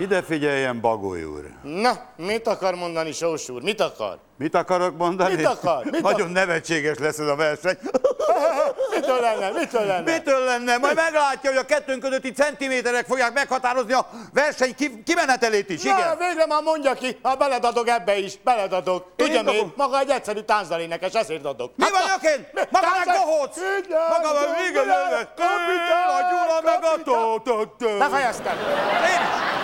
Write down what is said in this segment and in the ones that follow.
Ide figyeljen, Bagoly úr. Na, mit akar mondani Sós úr? Mit akar? Mit akarok mondani? Mit akar? Mit Nagyon nevetséges lesz ez a verseny. Mitől lenne? Mitől lenne? Mitől lenne? Majd meglátja, hogy a kettőnk közötti centiméterek fogják meghatározni a verseny ki- kimenetelét is, Na, igen? végre már mondja ki, ha beledadok ebbe is, beledadok. Tudja Én mi? Maga egy egyszerű tánzalénekes, ezért adok. Mi vagyok én? Maga meg Tánzal- bohóc! Maga igen, igen, igen. kapitán, A Gyula meg a tó. Befejeztem. Én is.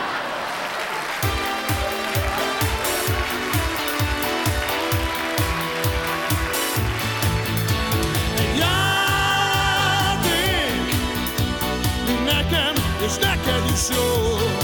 Nekem és neked is jó.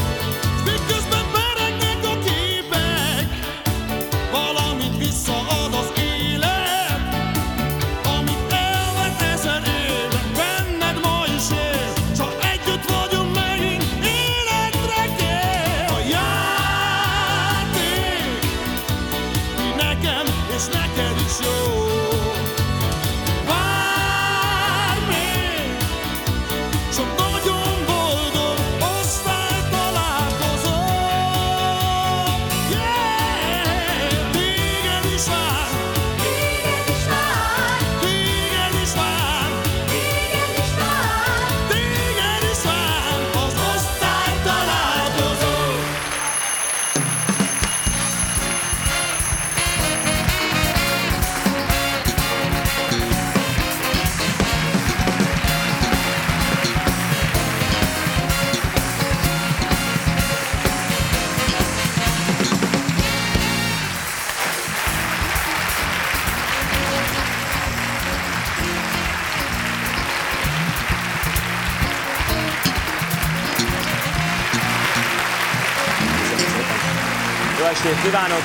Estét kívánok!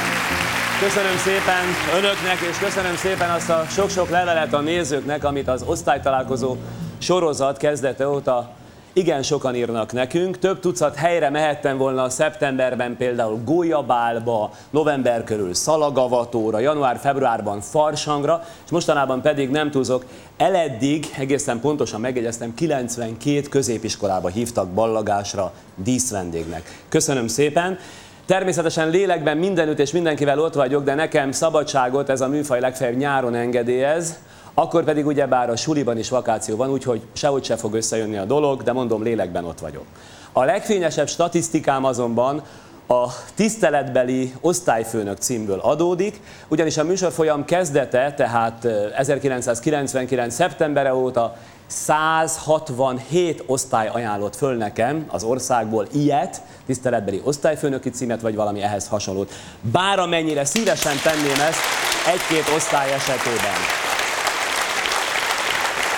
Köszönöm szépen önöknek, és köszönöm szépen azt a sok-sok levelet a nézőknek, amit az osztálytalálkozó sorozat kezdete óta igen sokan írnak nekünk. Több tucat helyre mehettem volna szeptemberben például Gólyabálba, november körül Szalagavatóra, január-februárban Farsangra, és mostanában pedig nem túlzok, eleddig egészen pontosan megjegyeztem, 92 középiskolába hívtak ballagásra díszvendégnek. Köszönöm szépen! Természetesen lélekben mindenütt és mindenkivel ott vagyok, de nekem szabadságot ez a műfaj legfeljebb nyáron engedélyez, akkor pedig ugyebár a suliban is vakáció van, úgyhogy sehogy se fog összejönni a dolog, de mondom, lélekben ott vagyok. A legfényesebb statisztikám azonban a tiszteletbeli osztályfőnök címből adódik, ugyanis a műsorfolyam kezdete, tehát eh, 1999. szeptembere óta 167 osztály ajánlott föl nekem az országból ilyet, tiszteletbeli osztályfőnöki címet, vagy valami ehhez hasonlót. Bár amennyire szívesen tenném ezt egy-két osztály esetében.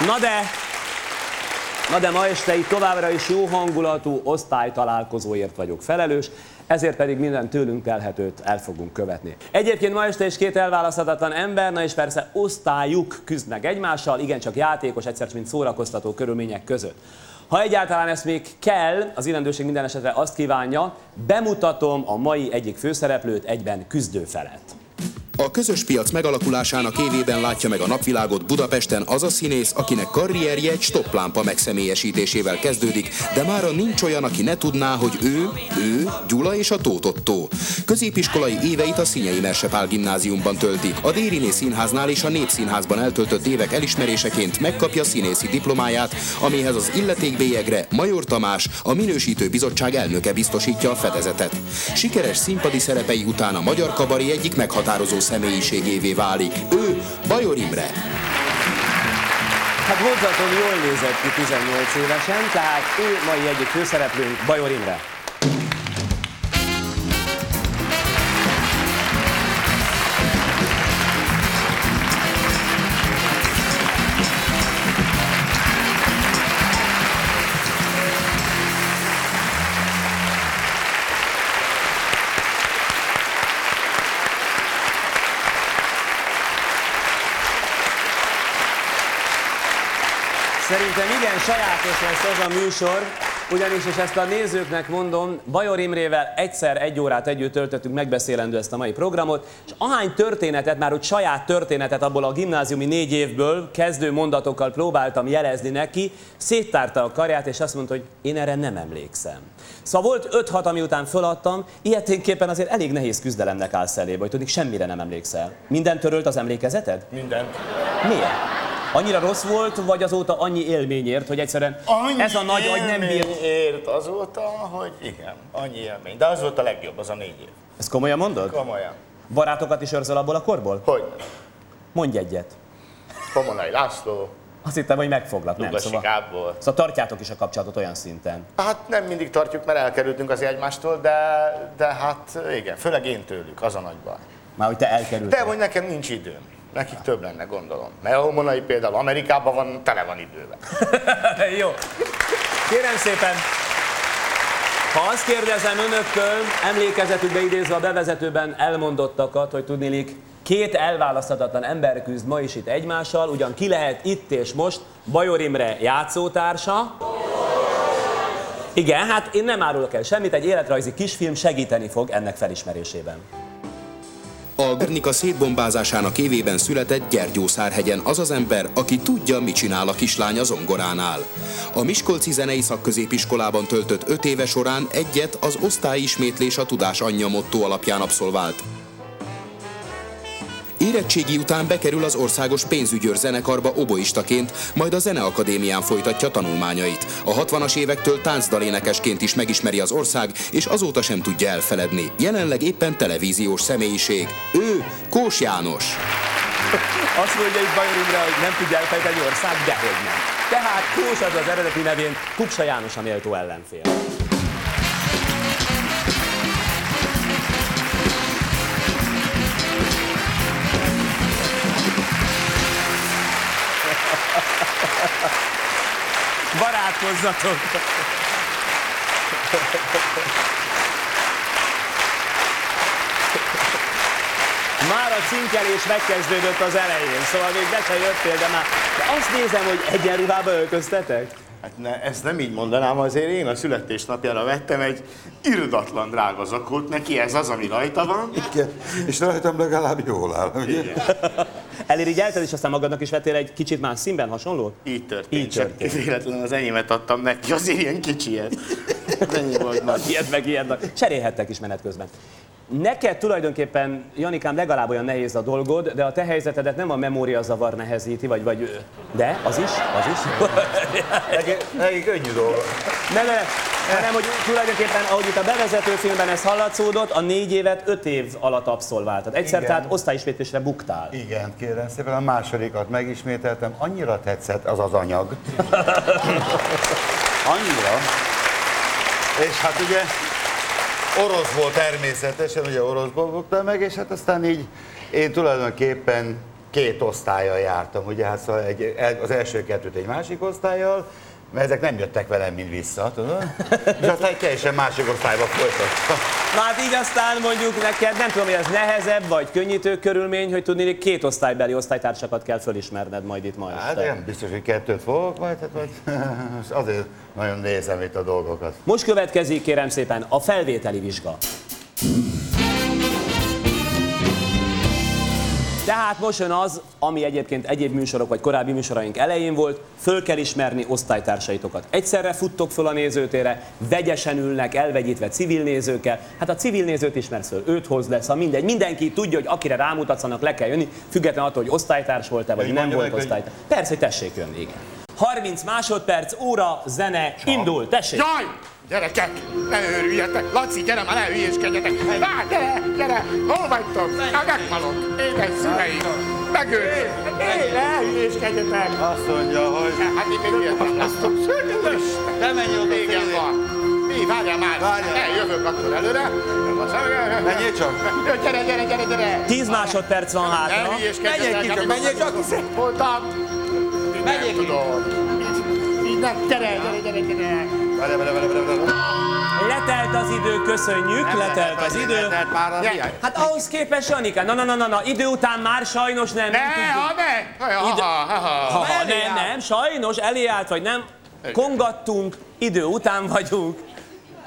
Na de, na de ma este itt továbbra is jó hangulatú osztálytalálkozóért vagyok felelős, ezért pedig minden tőlünk telhetőt el fogunk követni. Egyébként ma este is két elválaszthatatlan ember, na és persze osztályuk küzd meg egymással, igencsak játékos, egyszer mint szórakoztató körülmények között. Ha egyáltalán ezt még kell, az illendőség minden esetre azt kívánja, bemutatom a mai egyik főszereplőt egyben küzdő felet. A közös piac megalakulásának évében látja meg a napvilágot Budapesten az a színész, akinek karrierje egy stopplámpa megszemélyesítésével kezdődik, de mára nincs olyan, aki ne tudná, hogy ő, ő, Gyula és a Tótottó. Középiskolai éveit a Színyei Mersepál gimnáziumban tölti. A Dériné Színháznál és a Népszínházban eltöltött évek elismeréseként megkapja színészi diplomáját, amihez az illetékbélyegre Major Tamás, a Minősítő Bizottság elnöke biztosítja a fedezetet. Sikeres színpadi szerepei után a magyar kabaré egyik meghatározó személyiségévé válik. Ő Bajor Imre. Hát vonzaton jól nézett ki 18 évesen, tehát ő mai egyik főszereplőnk, Bajor Imre. Szerintem igen sajátos lesz ez a műsor, Ugyanis, és ezt a nézőknek mondom, Bajor Imrével egyszer egy órát együtt töltöttünk megbeszélendő ezt a mai programot, és ahány történetet, már úgy saját történetet abból a gimnáziumi négy évből kezdő mondatokkal próbáltam jelezni neki, széttárta a karját, és azt mondta, hogy én erre nem emlékszem. Szóval volt 5-6, ami után föladtam, ilyeténképpen azért elég nehéz küzdelemnek állsz elébe, hogy tudni, semmire nem emlékszel. Minden törölt az emlékezeted? Mindent. Miért? Annyira rossz volt, vagy azóta annyi élményért, hogy egyszerűen ez a nagy agy nem bír. ért azóta, hogy igen, annyi élmény. De az volt a legjobb, az a négy év. Ezt komolyan mondod? Komolyan. Barátokat is őrzel abból a korból? Hogy? Mondj egyet. Komonai László, Azt hittem, hogy megfoglak, nem? Szóval, Gábor. szóval tartjátok is a kapcsolatot olyan szinten. Hát nem mindig tartjuk, mert elkerültünk az egymástól, de, de hát igen, főleg én tőlük, az a nagy baj. Már hogy te elkerültél. De hogy nekem nincs időm. Nekik több lenne, gondolom. Mert a például Amerikában van, tele van idővel. Jó. Kérem szépen, ha azt kérdezem önöktől, emlékezetükbe idézve a bevezetőben elmondottakat, hogy tudnélik, két elválaszthatatlan ember küzd ma is itt egymással, ugyan ki lehet itt és most Bajor Imre játszótársa. Igen, hát én nem árulok el semmit, egy életrajzi kisfilm segíteni fog ennek felismerésében. A Gernika szétbombázásának évében született Gyergyószárhegyen az az ember, aki tudja, mit csinál a kislány a zongoránál. A Miskolci Zenei Szakközépiskolában töltött öt éve során egyet az osztályismétlés a tudás anyja motto alapján abszolvált. Érettségi után bekerül az országos pénzügyőr zenekarba oboistaként, majd a Zeneakadémián folytatja tanulmányait. A 60-as évektől táncdalénekesként is megismeri az ország, és azóta sem tudja elfeledni. Jelenleg éppen televíziós személyiség. Ő Kós János. Azt mondja itt Bajor Imre, hogy nem tudja elfejteni ország, dehogy nem. Tehát Kós az az eredeti nevén Kuksa János a méltó ellenfél. Barátkozzatok! Már a cinkelés megkezdődött az elején, szóval még be se jöttél, de már de azt nézem, hogy egyenruhába öltöztetek. Hát ne, ezt nem így mondanám, azért én a születésnapjára vettem egy irdatlan drága zakót, neki ez az, ami rajta van. Igen. És rajtam legalább jól áll, ugye? Elirigyelted, és aztán magadnak is vettél egy kicsit más színben hasonló? Így történt. Így Csak történt. véletlenül az enyémet adtam neki, azért ilyen kicsi ez. Ennyi volt nagy. Ilyet meg ilyet. Cserélhettek is menet közben. Neked tulajdonképpen, Janikám, legalább olyan nehéz a dolgod, de a te helyzetedet nem a memóriazavar nehezíti, vagy, vagy... De, az is, az is. Neki, neki könnyű dolga. Nem, nem, hanem, hogy tulajdonképpen, ahogy itt a bevezető filmben ez hallatszódott, a négy évet öt év alatt abszolváltad. Egyszer Igen. tehát osztályismétlésre buktál. Igen, kérem szépen, a másodikat megismételtem, annyira tetszett az az anyag. Annyira. És hát ugye orosz volt természetesen, ugye oroszból buktam meg, és hát aztán így én tulajdonképpen két osztályjal jártam, ugye hát szóval az első kettőt egy másik osztályjal, mert ezek nem jöttek velem mind vissza, tudod? És aztán egy teljesen másik osztályba folytattam. Na hát így aztán mondjuk neked, nem tudom, hogy ez nehezebb vagy könnyítő körülmény, hogy tudni, hogy két osztálybeli osztálytársakat kell fölismerned majd itt ma Hát este. nem biztos, hogy kettőt fogok majd, hát majd azért nagyon nézem itt a dolgokat. Most következik, kérem szépen, a felvételi vizsga. Tehát most jön az, ami egyébként egyéb műsorok vagy korábbi műsoraink elején volt, föl kell ismerni osztálytársaitokat. Egyszerre futtok föl a nézőtérre, vegyesen ülnek, elvegyítve civil nézőkkel. Hát a civil nézőt ismersz föl, őt hoz lesz, ha mindegy. Mindenki tudja, hogy akire rámutatsz, annak le kell jönni, függetlenül attól, hogy osztálytárs volt-e, vagy nem volt meg, hogy- osztálytárs. Persze, hogy tessék jönni, igen. 30 másodperc, óra, zene, indul, tessék! Jaj! Gyerekek, ne őrüljetek! Laci, gyere már, ne hülyéskedjetek! Vár, gyere, gyere! Hol vagytok? Hát meghalok! Édes szüleim! Megőrült! Én, ne hülyéskedjetek! Azt mondja, hogy Hát itt még ilyet nem láttam. te menj oda félre. van. Mi, várjál már! Várjál. Ne, jövök akkor előre. Menjél csak. Gyere, gyere, gyere, gyere! 10 másodperc van Ne hátra. hülyéskedjetek! Menjél ki, hát menjél csak. voltam! Menjél ki! Így nem, gyere, gyere, gyere, gyere! Várjál, várjál, várjál, várjál. Letelt az idő, köszönjük, letelt az idő. Letelt már az Ja. Hát ahhoz képest, Janika, na, na, na, na, na, idő után már sajnos nem. Ne, nem ha, ne! Ha, ha, ha, ha. Ha, ha, nem, nem, sajnos elé állt, vagy nem. kongattunk, idő után vagyunk.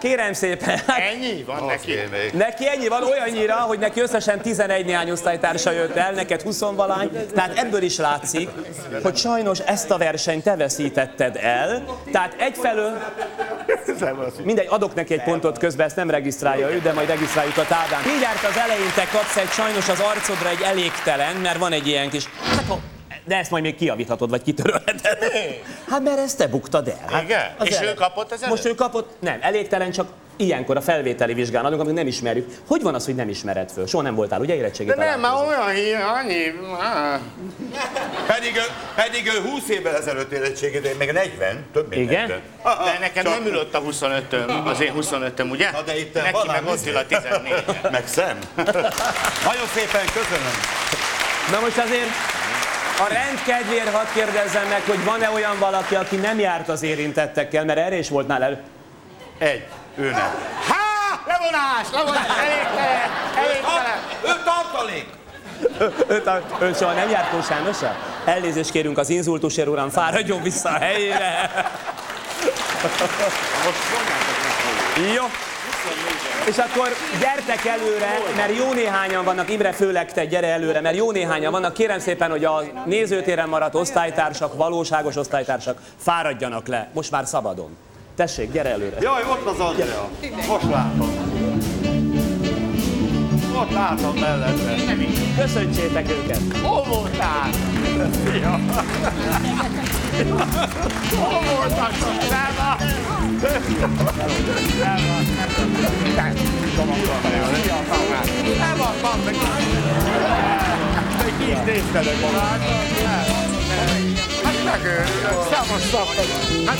Kérem szépen, hát Ennyi van Azt neki? neki ennyi van olyannyira, hogy neki összesen 11 néhány osztálytársa jött el, neked 20 valány, tehát ebből is látszik, hogy sajnos ezt a versenyt te veszítetted el, tehát egyfelől Mindegy, adok neki egy pontot közben, ezt nem regisztrálja ő, de majd regisztráljuk a táblán. Mindjárt az elején te kapsz egy sajnos az arcodra egy elégtelen, mert van egy ilyen kis... Hát, de ezt majd még kiavíthatod, vagy kitörölheted. Hát mert ezt te buktad el. Hát, Igen? az És ő elej- kapott az Most ő kapott, nem, elégtelen csak ilyenkor a felvételi vizsgán adunk, amit nem ismerjük. Hogy van az, hogy nem ismered föl? Soha nem voltál, ugye érettségi De nem, már olyan hír, annyi... Pedig ő, pedig ő 20 évvel ezelőtt érettségét, én még 40, több mint Igen? 40. De nekem nem ülött a 25-öm, az én 25-öm, ugye? Na de itt Neki meg ott ül a 14 Meg szem. Nagyon szépen köszönöm. Na most azért a rend kedvéért hadd kérdezzem meg, hogy van-e olyan valaki, aki nem járt az érintettekkel, mert erre is volt nál elő. Egy, ő nem. Há! Levonás! Levonás! Elégtelen! Elégtelen! Ő tartalék! Őt, a, ő soha nem járt Kós Jánossal? Elnézést kérünk az inzultusért, uram, fáradjon vissza a helyére. Jó. És akkor gyertek előre, mert jó néhányan vannak, Imre főleg te gyere előre, mert jó néhányan vannak. Kérem szépen, hogy a nézőtéren maradt osztálytársak, valóságos osztálytársak fáradjanak le, most már szabadon. Tessék, gyere előre. Jaj, ott az Andrea. Most látom. Ott látom mellette. Köszöntsétek őket. Hol voltál? Hol voltál? Száma! Nem van, van meg. Egy kis néztelek van. Hát megőrülök, számos szapad. Hát,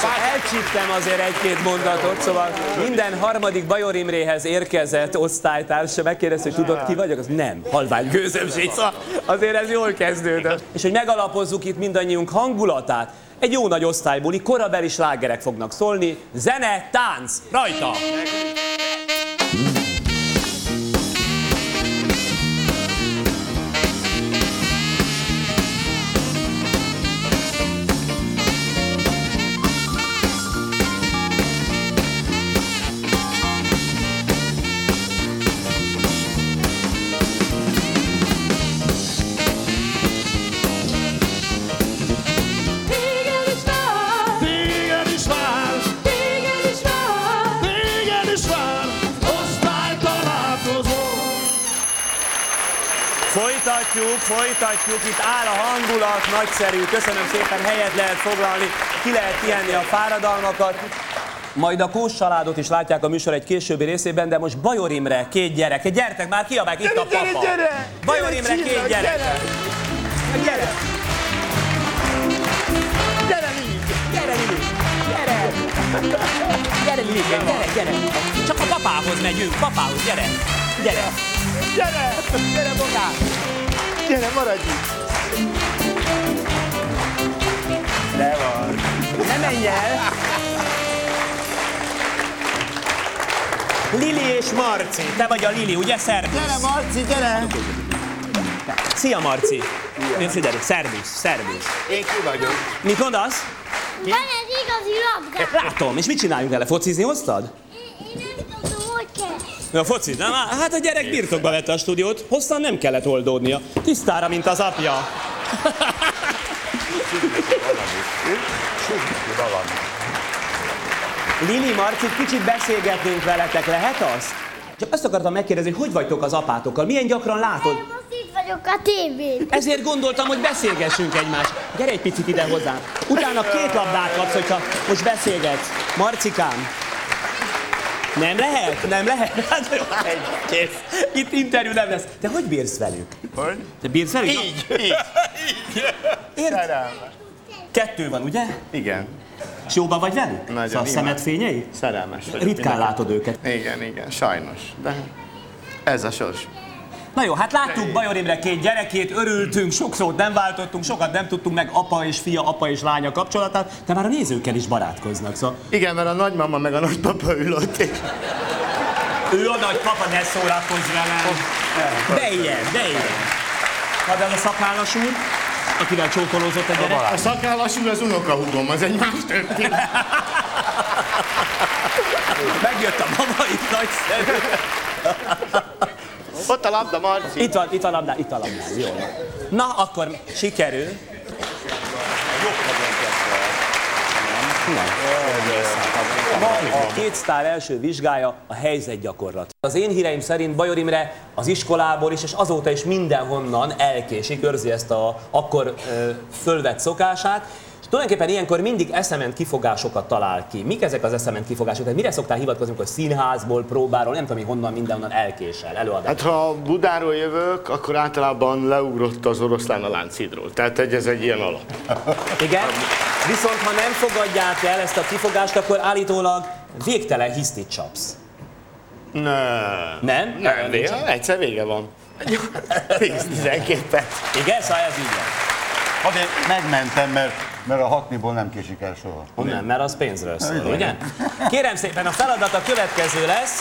Már elcsíptem azért egy-két mondatot, szóval minden harmadik Bajor Imréhez érkezett osztálytársa megkérdezte, hogy tudod ki vagyok? Az nem, halvány gőzömség, szóval azért ez jól kezdődött. És hogy megalapozzuk itt mindannyiunk hangulatát, egy jó nagy osztálybuli korabeli slágerek fognak szólni, zene, tánc, rajta! Folytatjuk, itt áll a hangulat, nagyszerű, köszönöm szépen, helyet lehet foglalni, ki lehet pihenni a fáradalmakat. Majd a Kós családot is látják a műsor egy későbbi részében, de most Bajor Imre, két gyerek, gyertek már, kiabálják, itt a papa. gyere! Bajor Imre, két gyerek. Gyere! Gyere! Gyere, Lili! Gyere, Lili! Gyere! Gyere, Lili, gyere, gyere! Csak a papához megyünk, papához, gyere! Gyere! Gyere! Gyere, Bogár! Gyere, maradj itt! De van. Ne menj el! Lili és Marci, te vagy a Lili, ugye? Szervusz! Gyere, Marci, gyere! Szia, Marci! Én figyelj, szervusz, szervusz. Én ki vagyok. Mit mondasz? van egy igazi labda. Látom, és mit csináljunk vele? Focizni hoztad? Én hogy Ja, focid, nem? Hát a gyerek birtokba vette a stúdiót, hosszan nem kellett oldódnia. Tisztára, mint az apja. Lili, Marci, kicsit beszélgetnénk veletek, lehet az? Csak azt akartam megkérdezni, hogy hogy vagytok az apátokkal? Milyen gyakran látod? Nem, most itt vagyok a tévén. Ezért gondoltam, hogy beszélgessünk egymás. Gyere egy picit ide hozzám. Utána két labdát kapsz, hogyha most beszélgetsz. Marcikám. Nem lehet? Nem lehet? Hát jó, kész. Itt interjú nem lesz. Te hogy bírsz velük? Hogy? Te bírsz velük? Így, így. Szerelme. Kettő van, ugye? Igen, És jóban vagy velük? Nagyon, Szóval a szemed fényei? szerelmes vagyok. Ritkán látod őket. Igen, igen, sajnos. De ez a sors. Na jó, hát láttuk Bajor Imre két gyerekét, örültünk, sok szót nem váltottunk, sokat nem tudtunk meg apa és fia, apa és lánya kapcsolatát, de már a nézőkkel is barátkoznak, szóval Igen, mert a nagymama meg a nagypapa ül ott, és ő a nagypapa, ne szórakozz velem! De ilyen, de ilyen. De az a szakállas úr, akivel csókolózott a gyerek. A szakállas úr az unokahúgom, az egy más történet. Megjött a mama, itt nagyszerű. Ott a labda, Marci. Itt van, itt a labdá, itt a labdá, jó. Na, akkor sikerül. Ma a két sztár első vizsgája a helyzetgyakorlat. Az én híreim szerint Bajor Imre az iskolából is, és azóta is mindenhonnan elkésik, őrzi ezt a akkor ö, fölvett szokását, tulajdonképpen ilyenkor mindig eszement kifogásokat talál ki. Mik ezek az eszement kifogások? Tehát mire szoktál hivatkozni, amikor színházból, próbáról, nem tudom, hogy honnan mindenhonnan elkésel, előadás? Hát ha Budáról jövök, akkor általában leugrott az oroszlán a Lánchídról. Tehát egy- ez egy ilyen alap. Igen, viszont ha nem fogadják el ezt a kifogást, akkor állítólag végtelen hisztit csapsz. Nem. Nem? Nem, vége, egyszer vége van. 10-12 perc. Igen, szóval ez így van. Azért megmentem, mert, mert a hatniból nem késik el soha. Nem, mert az pénzről szól, ugye? Kérem szépen, a feladat a következő lesz.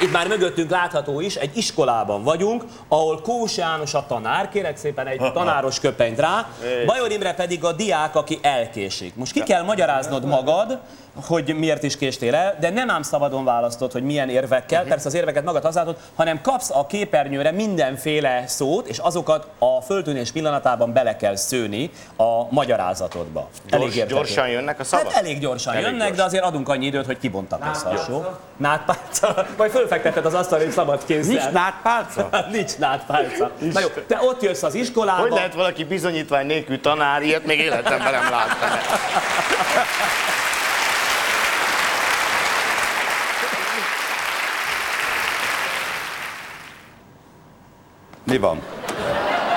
Itt már mögöttünk látható is, egy iskolában vagyunk, ahol Kós János a tanár, kérek szépen egy tanáros köpenyt rá, Bajor Imre pedig a diák, aki elkésik. Most ki kell magyaráznod magad, hogy miért is késtél el, de nem ám szabadon választod, hogy milyen érvekkel, persze az érveket magad használod, hanem kapsz a képernyőre mindenféle szót, és azokat a föltűnés pillanatában bele kell szőni a magyarázatodba. Gyors, érthető. gyorsan jönnek a szavak? Hát elég gyorsan Elég jönnek, gyorsan. de azért adunk annyi időt, hogy kibontakozhass, jó? Nátpálca? Majd fölfekteted az asztalra, hogy szabad kézzel. Nincs nátpálca? Nincs nátpálca. Na jó, te ott jössz az iskolába. Hogy lehet valaki bizonyítvány nélkül tanár, ilyet még életemben nem láttam. Mi van?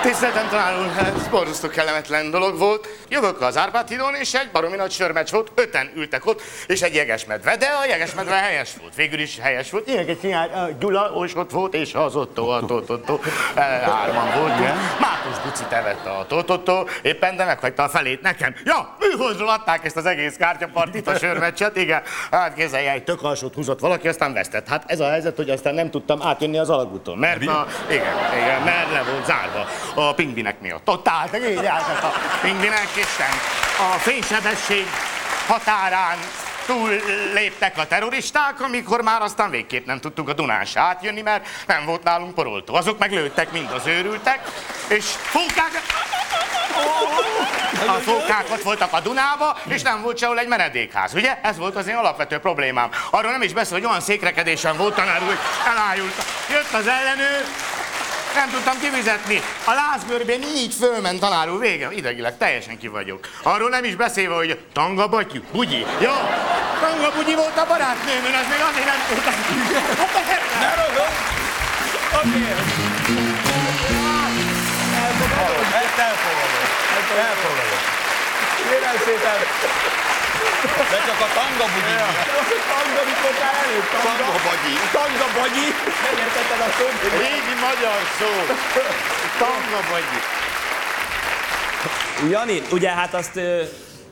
Tiszteltem tanár úr, ez borzasztó kellemetlen dolog volt. Jövök az Árpád hídon, és egy baromi nagy sörmeccs volt, öten ültek ott, és egy jegesmedve. De a jegesmedve helyes volt, végül is helyes volt. Ilyeneket csinált, a Gyula is ott volt, és az Otto, a Tototto. Hárman voltunk. Mátos Buci evette a Tototto, éppen de meghagyta a felét nekem. Ja, műholdról adták ezt az egész kártyapartit, a sörmeccset, igen. Hát kézzelje, egy tök alsót húzott valaki, aztán vesztett. Hát ez a helyzet, hogy aztán nem tudtam átjönni az alagúton, mert a, igen, igen, mert le volt zárva a pingvinek miatt. Ott álltak, így álltak a pingvinek, nem. A fénysebesség határán túl léptek a terroristák, amikor már aztán végképp nem tudtunk a Dunán se átjönni, mert nem volt nálunk poroltó. Azok meglőttek, mind az őrültek, és fókák... A fókák ott voltak a Dunába, és nem volt sehol egy menedékház, ugye? Ez volt az én alapvető problémám. Arról nem is beszél, hogy olyan székrekedésen volt tanár hogy elájult. Jött az ellenőr, nem tudtam kivizetni. A lázgörbén így fölment tanár úr, vége, idegileg teljesen ki vagyok. Arról nem is beszélve, hogy tanga batyú, bugyi. Jó, tanga bugyi volt a barátnőm, én az még azért nem tudtam. Ne rogod! Ezt elfogadom. Ezt elfogadom. Kérem szépen, De csak a tanga bugyi. tanga, mikor már elég tanga. Tanga bagyi. Tanga bagyi, nem értetted a szót? Régi magyar szó. Tanga bagyi. Jani, ugye hát azt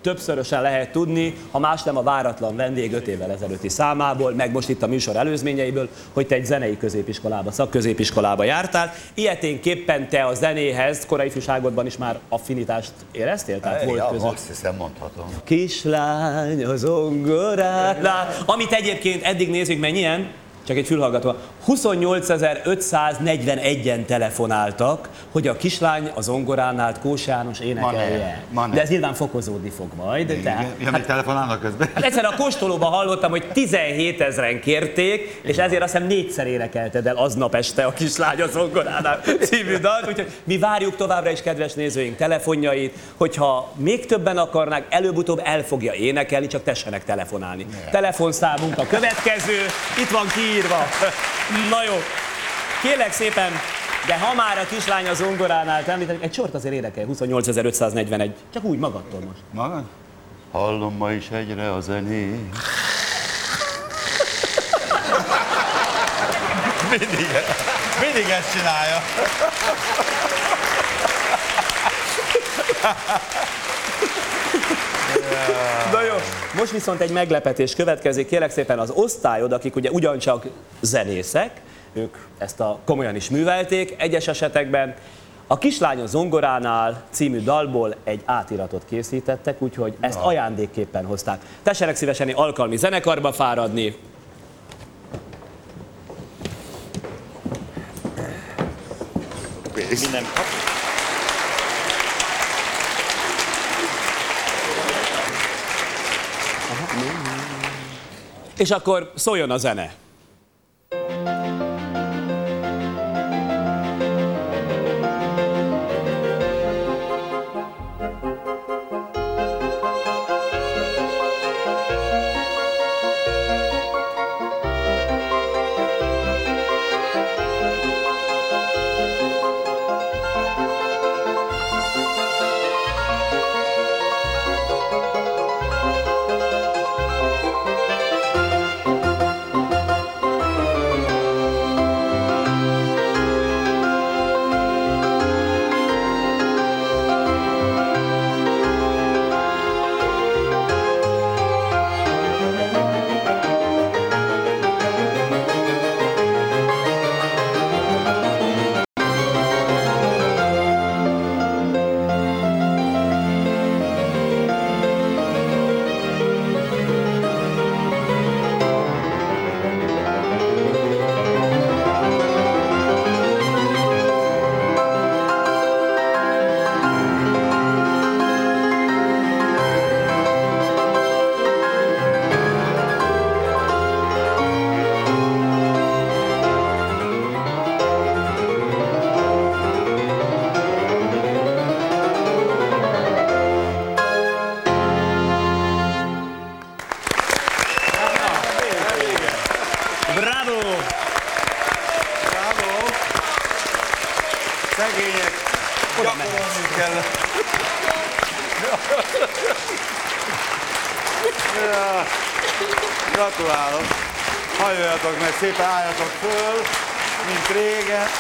többszörösen lehet tudni, ha más nem a váratlan vendég 5 évvel ezelőtti számából, meg most itt a műsor előzményeiből, hogy te egy zenei középiskolába, szakközépiskolába jártál. Ilyeténképpen te a zenéhez korai ifjúságodban is már affinitást éreztél? Tehát volt Ja, között. azt hiszem mondhatom. Kislány az zongoránál. Amit egyébként eddig nézzük, mennyien? Csak egy fülhallgató. 28.541-en telefonáltak, hogy a kislány az zongoránál Kós János énekelje. De ez nyilván fokozódni fog majd. Tehát, Ja, még telefonálnak közben? Hát egyszer a kóstolóban hallottam, hogy 17 ezeren kérték, és ezért azt hiszem négyszer énekelted el aznap este a kislány a zongoránál című dalt. Úgyhogy mi várjuk továbbra is, kedves nézőink, telefonjait, hogyha még többen akarnák, előbb-utóbb el fogja énekelni, csak tessenek telefonálni. Telefonszámunk a következő, itt van kiírva. Na jó, kérlek szépen, de ha már a kislány a zongoránál te említenek, egy sort azért énekel, 28.541. Csak úgy magadtól most. Magad? Hallom ma is egyre a zenét. Mindig, mindig ezt csinálja. Na jó, most viszont egy meglepetés következik. Kérlek szépen az osztályod, akik ugye ugyancsak zenészek, ők ezt a komolyan is művelték egyes esetekben. A Kislány a zongoránál című dalból egy átiratot készítettek, úgyhogy ezt ajándékképpen hozták. Tessenek szívesen alkalmi zenekarba fáradni, Minden kap. És akkor szóljon a zene.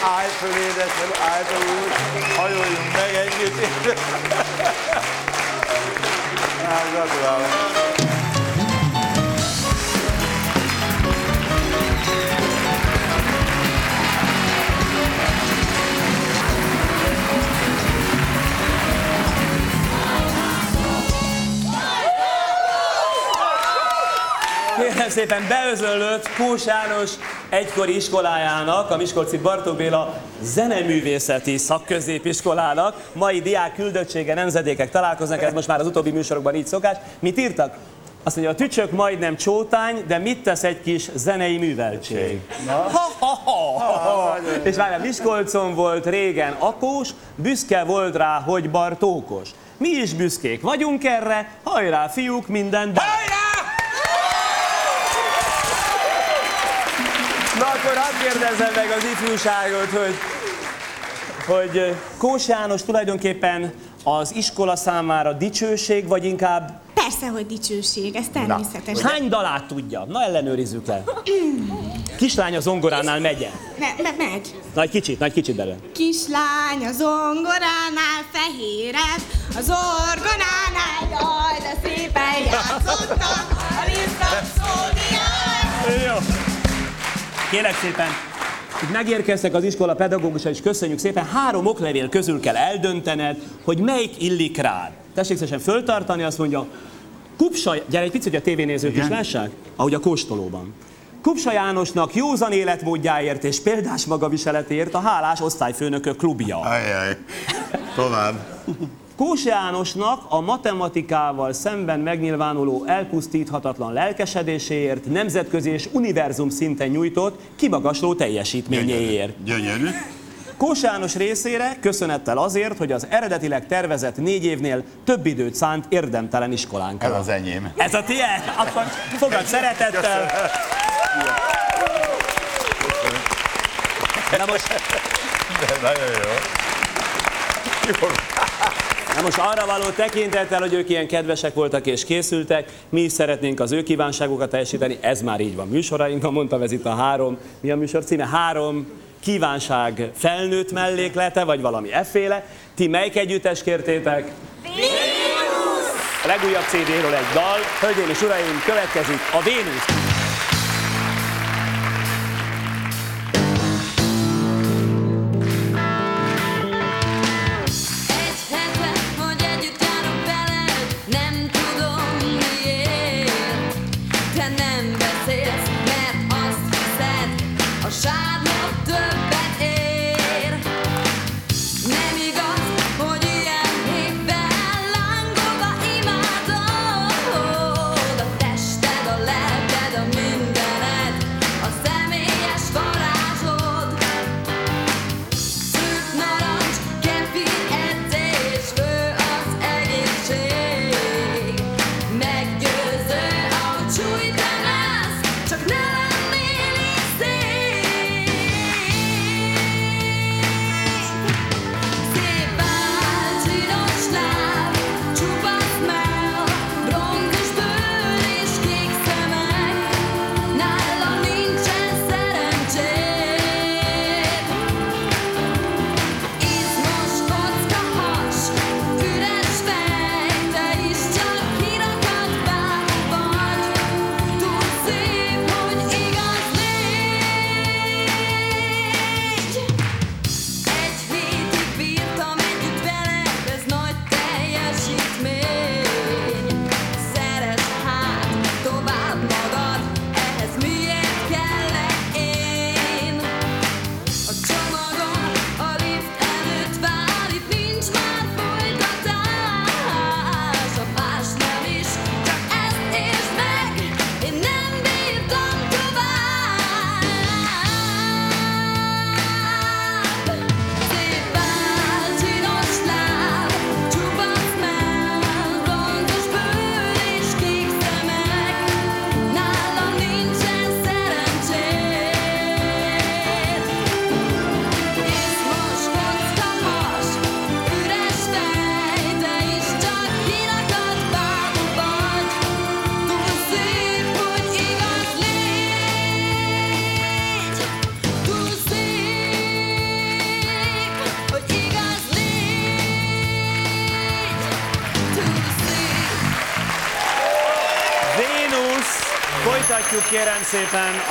Régen, állj föl édesem, föl úr, hajoljunk meg együtt. Hát, gratulálok! Kérem szépen beözöllött Kós egykori iskolájának, a Miskolci Bartók Béla zeneművészeti szakközépiskolának mai diák küldöttsége, nemzedékek találkoznak, ez most már az utóbbi műsorokban így szokás. Mit írtak? Azt mondja, a tücsök majdnem csótány, de mit tesz egy kis zenei műveltség? Ha, ha, ha, ha. És várjál, Miskolcon volt régen Akós, büszke volt rá, hogy Bartókos. Mi is büszkék vagyunk erre, hajrá fiúk, minden be! Na kérdezzem meg az ifjúságot, hogy, hogy Kós János tulajdonképpen az iskola számára dicsőség, vagy inkább Persze, hogy dicsőség, ez természetes. hány dalát tudja? Na ellenőrizzük le. Kislány a zongoránál megye. Me- me- megy. Na egy kicsit, na egy kicsit belőle. Kislány a zongoránál fehérebb, az orgonánál jaj, de szépen játszottak, a lisztak szólni jár. Jó. Kérek szépen, itt megérkeztek az iskola pedagógusa, és köszönjük szépen. Három oklevél közül kell eldöntened, hogy melyik illik rád. Tessék szépen föltartani, azt mondja, Kupsa, gyere egy picit, hogy a tévénézők is lássák, ahogy a kóstolóban. Kupsa Jánosnak józan életmódjáért és példás magaviseletért a hálás osztályfőnökök klubja. Ajjaj, tovább. Kós Jánosnak a matematikával szemben megnyilvánuló elpusztíthatatlan lelkesedéséért nemzetközi és univerzum szinten nyújtott kimagasló teljesítményéért. Gyönyörű. Kós János részére köszönettel azért, hogy az eredetileg tervezett négy évnél több időt szánt érdemtelen Ez iskolánkra. az enyém. Ez a tiéd? Akkor fogad szeretettel. Na most, De nagyon jó. Na most arra való tekintettel, hogy ők ilyen kedvesek voltak és készültek, mi is szeretnénk az ő kívánságokat teljesíteni, ez már így van műsorainkban, mondtam, ez itt a három, mi a műsor címe? Három kívánság felnőtt melléklete, vagy valami efféle. Ti melyik együttes kértétek? A legújabb CD-ről egy dal. Hölgyeim és uraim, következik a Vénusz.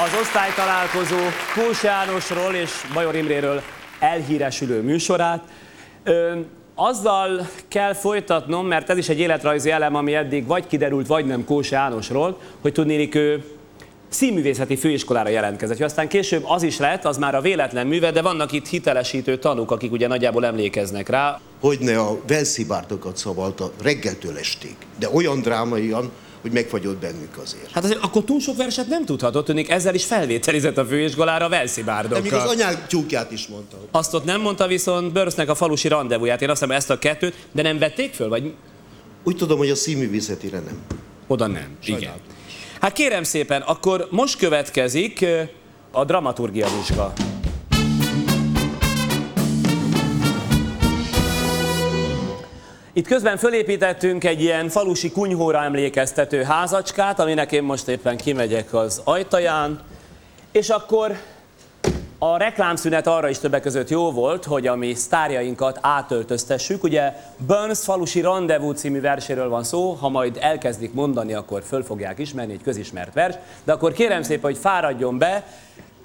Az osztálytalálkozó Kós Jánosról és Bajor Imréről elhíresülő műsorát. Ö, azzal kell folytatnom, mert ez is egy életrajzi elem, ami eddig vagy kiderült, vagy nem Kós Jánosról, hogy tudnélik ő színművészeti főiskolára jelentkezett. Hogy aztán később az is lett, az már a véletlen műve, de vannak itt hitelesítő tanúk, akik ugye nagyjából emlékeznek rá. Hogyne a velszibárdokat szavalta reggeltől estig, de olyan drámaian, hogy megfagyott bennük azért. Hát azért akkor túl sok verset nem tudhatott, tűnik ezzel is felvételizett a főiskolára De még az anyák tyúkját is mondta. Azt ott nem mondta viszont Börsznek a falusi rendezvúját. Én azt hiszem ezt a kettőt, de nem vették föl, vagy Úgy tudom, hogy a színművészetire nem. oda nem. Igen. Hát kérem szépen, akkor most következik a dramaturgia vizsga. Itt közben fölépítettünk egy ilyen falusi kunyhóra emlékeztető házacskát, aminek én most éppen kimegyek az ajtaján, és akkor a reklámszünet arra is többek között jó volt, hogy a mi sztárjainkat átöltöztessük. Ugye Burns falusi rendezvú című verséről van szó, ha majd elkezdik mondani, akkor föl fogják ismerni, egy közismert vers. De akkor kérem szépen, hogy fáradjon be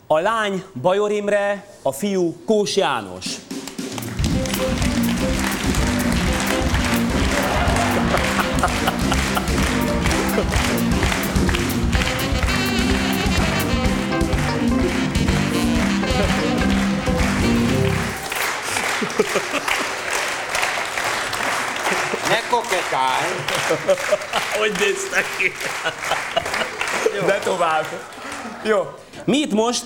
a lány Bajor Imre, a fiú Kós János. Ne koketálj! Hogy néztek ki? De tovább. Jó. Mi itt most?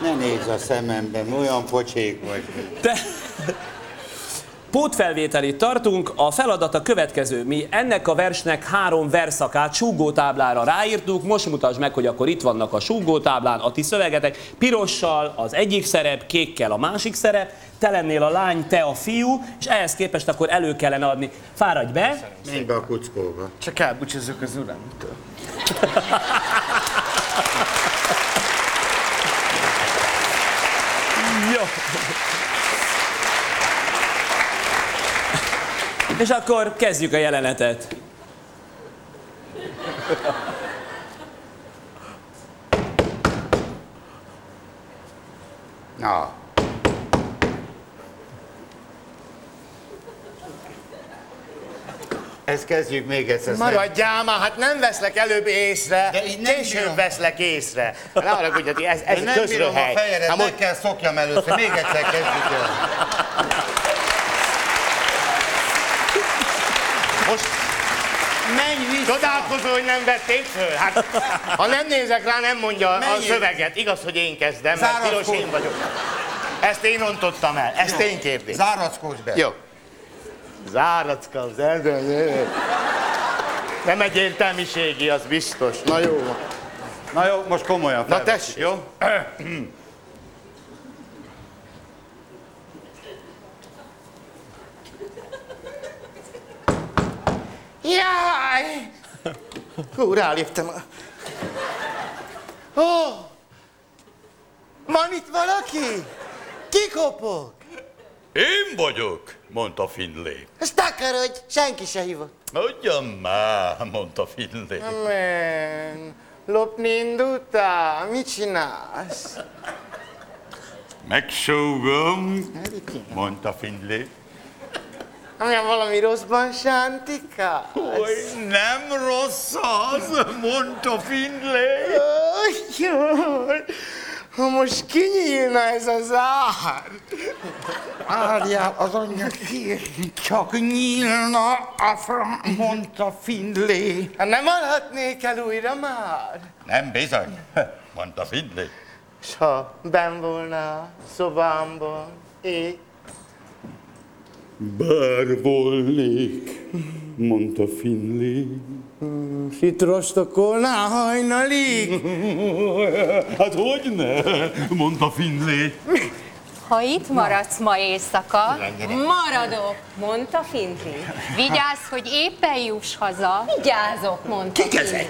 Ne nézz a szememben, olyan pocsék vagy. Te... Pótfelvételit tartunk, a feladat a következő. Mi ennek a versnek három verszakát súgótáblára ráírtuk, most mutasd meg, hogy akkor itt vannak a súgótáblán a ti szövegetek, pirossal az egyik szerep, kékkel a másik szerep, te lennél a lány, te a fiú, és ehhez képest akkor elő kellene adni. Fáradj be, Menj be a kuckóba. Csak elbúcsúzzuk az uramtól. Jó. És akkor kezdjük a jelenetet. Na. Ezt kezdjük még egyszer. Maradjál már, hát nem veszlek előbb észre, De így nem később bírom. veszlek észre. Ne arra, hogy ez, ez Én nem bírom a közröhely. fejedet, Hát meg most- kell szokjam először. Még egyszer kezdjük el. Menj vissza! Csodálkozó, hogy nem vették föl. Hát, ha nem nézek rá, nem mondja a Menjél. szöveget. Igaz, hogy én kezdem, mert piros én vagyok. Ezt én ontottam el, ezt én kérdés. Zárackodj be! Jó. Erdő. Nem egy értelmiségi, az biztos. Na jó. Na jó, most komolyan Na tessék. jó? Jaj! Hú, ráléptem. Ó! Van itt valaki? Ki kopog? Én vagyok, mondta Finlay. Ezt takarodj, senki se hívott. Ugyan már, mondta Finlay. Amen. Lopni indultál? Mit csinálsz? Megsógom, mondta Finlay. Olyan valami rosszban sántikál? Hogy nem rossz az, mondta Finlay. Jaj, ha most kinyílna ez a zár. Várjál, az anyja ki, csak nyílna a fra, mondta. Hát nem alhatnék el újra már? Nem bizony, mondta Finlay. S ha ben volna szobámban, én Bár volnék, mondta Finlay. itt rostokolná hajnalig. Hát hogy ne, mondta Finlay. Ha itt maradsz ma éjszaka, maradok, mondta Findlay. Vigyázz, hogy éppen juss haza. Vigyázok, mondta Kik ezek?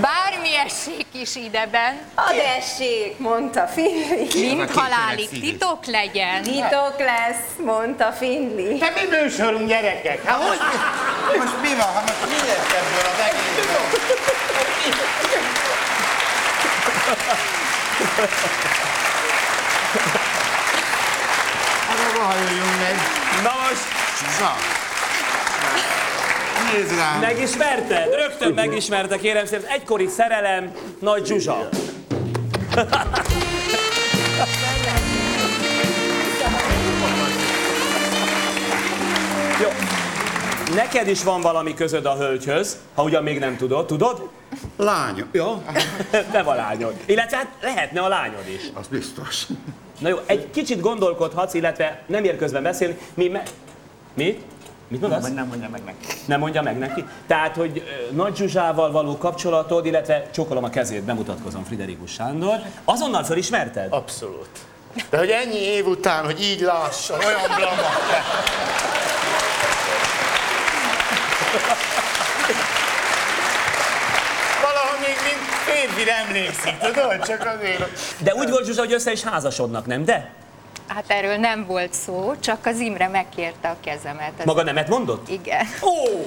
Bármi essék is ideben. Ad essék, mondta Findlay. Mint halálig titok legyen. Titok lesz, mondta Findlay. Te mi műsorunk gyerekek? Hát hogy? Most mi van, ha most mi lesz ebből a Arra hajoljunk meg. Na most Zsa. Nézd rám. megismerted? Rögtön megismerte, kérem szépen. Egykori szerelem, Nagy Zsuzsa. Jó. Neked is van valami közöd a hölgyhöz, ha ugyan még nem tudod. Tudod? Lány. Ja, Nem a lányod. Illetve hát lehetne a lányod is. az biztos. Na jó, egy kicsit gondolkodhatsz, illetve nem ér közben beszélni. Mi me... Mit? Mit mondasz? Nem mondja meg neki. Nem mondja meg neki? Tehát, hogy Nagy Zsuzsával való kapcsolatod, illetve csókolom a kezét, bemutatkozom Friderikus Sándor. Azonnal fölismerted? Abszolút. De hogy ennyi év után, hogy így lassan, olyan blama. Valahogy még mint férfire emlékszik, tudod? Csak azért. De úgy volt Zsuzsa, hogy össze is házasodnak, nem? De? Hát erről nem volt szó, csak az Imre megkérte a kezemet. Ez- Maga nemet mondott? Igen. Ó!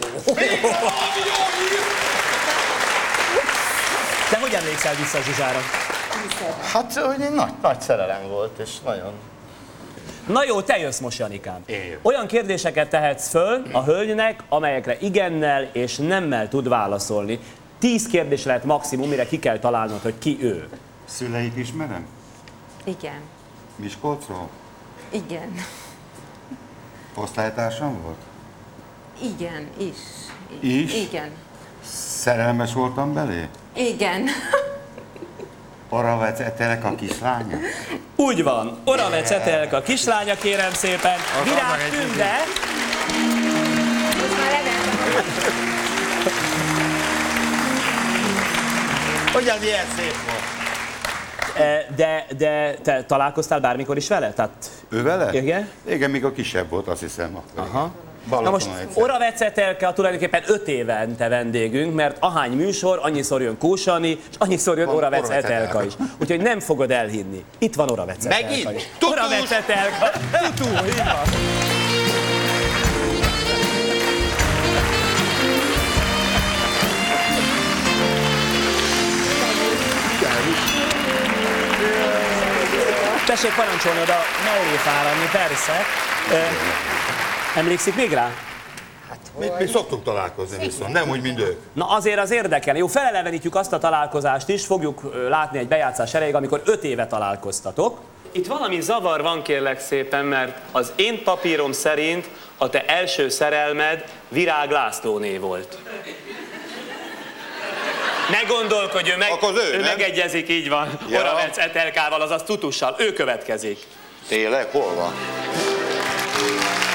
Te hogy emlékszel vissza Zsuzsára? Hát, hogy egy nagy, nagy szerelem volt, és nagyon... Na jó, te jössz most, Janikám. Én jövök. Olyan kérdéseket tehetsz föl a hölgynek, amelyekre igennel és nemmel tud válaszolni. Tíz kérdés lehet maximum, mire ki kell találnod, hogy ki ő. Szüleit ismerem? Igen. Miskolcról? Igen. Osztálytársam volt? Igen, is. Is? Igen. Szerelmes voltam belé? Igen. Oravec etelek a kislánya? Úgy van, Oravec Etelka kislánya, kérem szépen, Virág Tünde, Most már Hogyan ilyen szép volt? Eh, de, de te találkoztál bármikor is vele? Tehát, Ő vele? Igen? Igen, mikor kisebb volt, azt hiszem. Akkor. Aha. Na Balatonon most egyszer. Oravec Etelka tulajdonképpen öt évente vendégünk, mert ahány műsor, annyiszor jön Kósani, és annyiszor jön Van Oravec Oravec Etelka Etelka. is. Úgyhogy nem fogod elhinni. Itt van Oravec Etelka Megint? is. Tutus! Oravec Etelka. Tutu, így van. Tessék parancsolni oda mellé fáradni, persze. Emlékszik még rá? Mi, mi szoktunk találkozni viszont, nem úgy, mint ők. Na azért az érdekel. Jó, felelevenítjük azt a találkozást is, fogjuk látni egy bejátszás erejéig, amikor öt éve találkoztatok. Itt valami zavar van kérlek szépen, mert az én papírom szerint a te első szerelmed Virág Lászlóné volt. Ne gondolkodj, ő, meg, Akkor az ő, ő nem? megegyezik, így van. Ja. Oravec Etelkával, azaz Tutussal. Ő következik. Tényleg? Hol van?